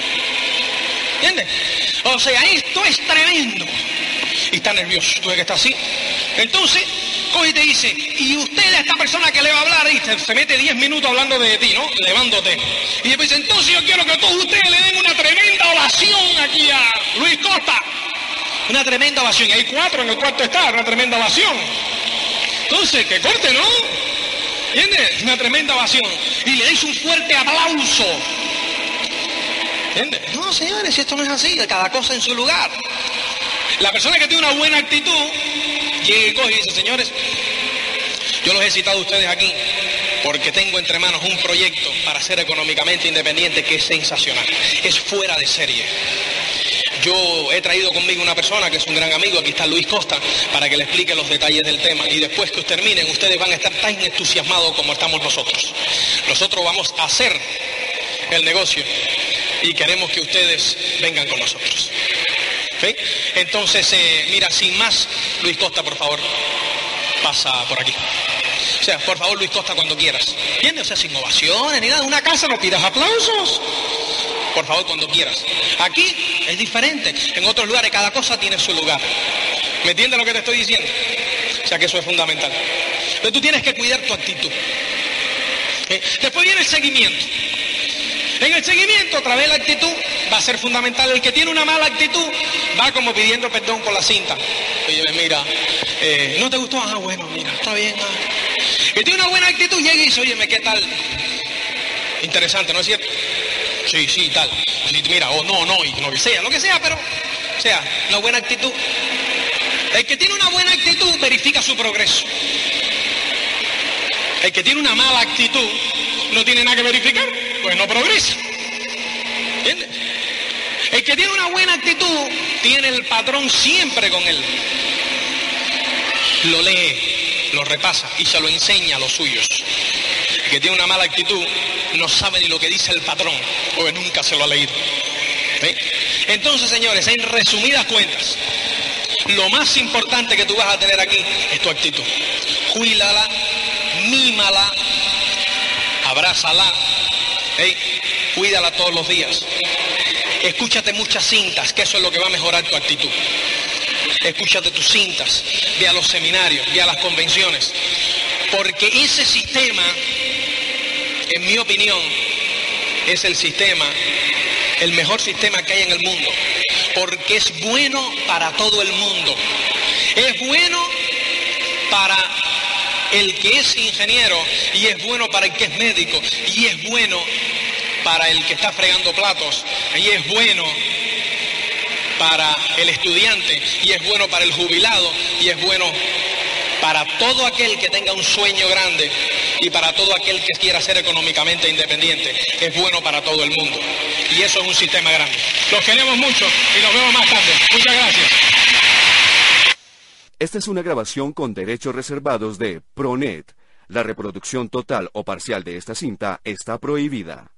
¿Entiendes? O sea, esto es tremendo. Y está nervioso, tú ves que está así. Entonces, coge y te dice, y usted a esta persona que le va a hablar, y se, mete 10 minutos hablando de ti, ¿no? Levándote. Y después dice, entonces yo quiero que todos ustedes le den una tremenda oración aquí a Luis Costa. Una tremenda ovación. Y hay cuatro en el cuarto está, una tremenda ovación. Entonces, que corte, ¿no? ¿Entiendes? Una tremenda ovación. Y le dice un fuerte aplauso. ¿Entiendes? No, señores, esto no es así, cada cosa en su lugar. La persona que tiene una buena actitud llega y coge dice, señores, yo los he citado a ustedes aquí porque tengo entre manos un proyecto para ser económicamente independiente que es sensacional, es fuera de serie. Yo he traído conmigo una persona que es un gran amigo, aquí está Luis Costa, para que le explique los detalles del tema. Y después que terminen, ustedes van a estar tan entusiasmados como estamos nosotros. Nosotros vamos a hacer el negocio y queremos que ustedes vengan con nosotros. Entonces, eh, mira, sin más, Luis Costa, por favor, pasa por aquí. O sea, por favor, Luis Costa, cuando quieras. ¿Entiendes? O sea, sin ovaciones ni nada. Una casa no pidas aplausos. Por favor, cuando quieras. Aquí es diferente. En otros lugares cada cosa tiene su lugar. ¿Me entiendes lo que te estoy diciendo? O sea que eso es fundamental. Pero tú tienes que cuidar tu actitud. Después viene el seguimiento. En el seguimiento, otra vez la actitud va a ser fundamental. El que tiene una mala actitud va como pidiendo perdón con la cinta. Oye, mira, eh, ¿no te gustó? Ah, bueno, mira, está bien. Ah. El que tiene una buena actitud llega y dice, oye, ¿qué tal? Interesante, ¿no es cierto? Sí, sí, tal. mira, o no, no, y lo que sea, lo que sea, pero, sea, una buena actitud. El que tiene una buena actitud verifica su progreso. El que tiene una mala actitud no tiene nada que verificar, pues no progresa. ¿Entiendes? El que tiene una buena actitud tiene el patrón siempre con él. Lo lee, lo repasa y se lo enseña a los suyos. El que tiene una mala actitud no sabe ni lo que dice el patrón, porque nunca se lo ha leído. Entonces, señores, en resumidas cuentas, lo más importante que tú vas a tener aquí es tu actitud. Cuídala, mímala, abrázala, cuídala todos los días. Escúchate muchas cintas, que eso es lo que va a mejorar tu actitud. Escúchate tus cintas, ve a los seminarios, ve a las convenciones. Porque ese sistema, en mi opinión, es el sistema, el mejor sistema que hay en el mundo. Porque es bueno para todo el mundo. Es bueno para el que es ingeniero y es bueno para el que es médico y es bueno para el que está fregando platos y es bueno para el estudiante y es bueno para el jubilado y es bueno para todo aquel que tenga un sueño grande y para todo aquel que quiera ser económicamente independiente. Es bueno para todo el mundo. Y eso es un sistema grande. Los queremos mucho y nos vemos más tarde. Muchas gracias. Esta es una grabación con derechos reservados de Pronet. La reproducción total o parcial de esta cinta está prohibida.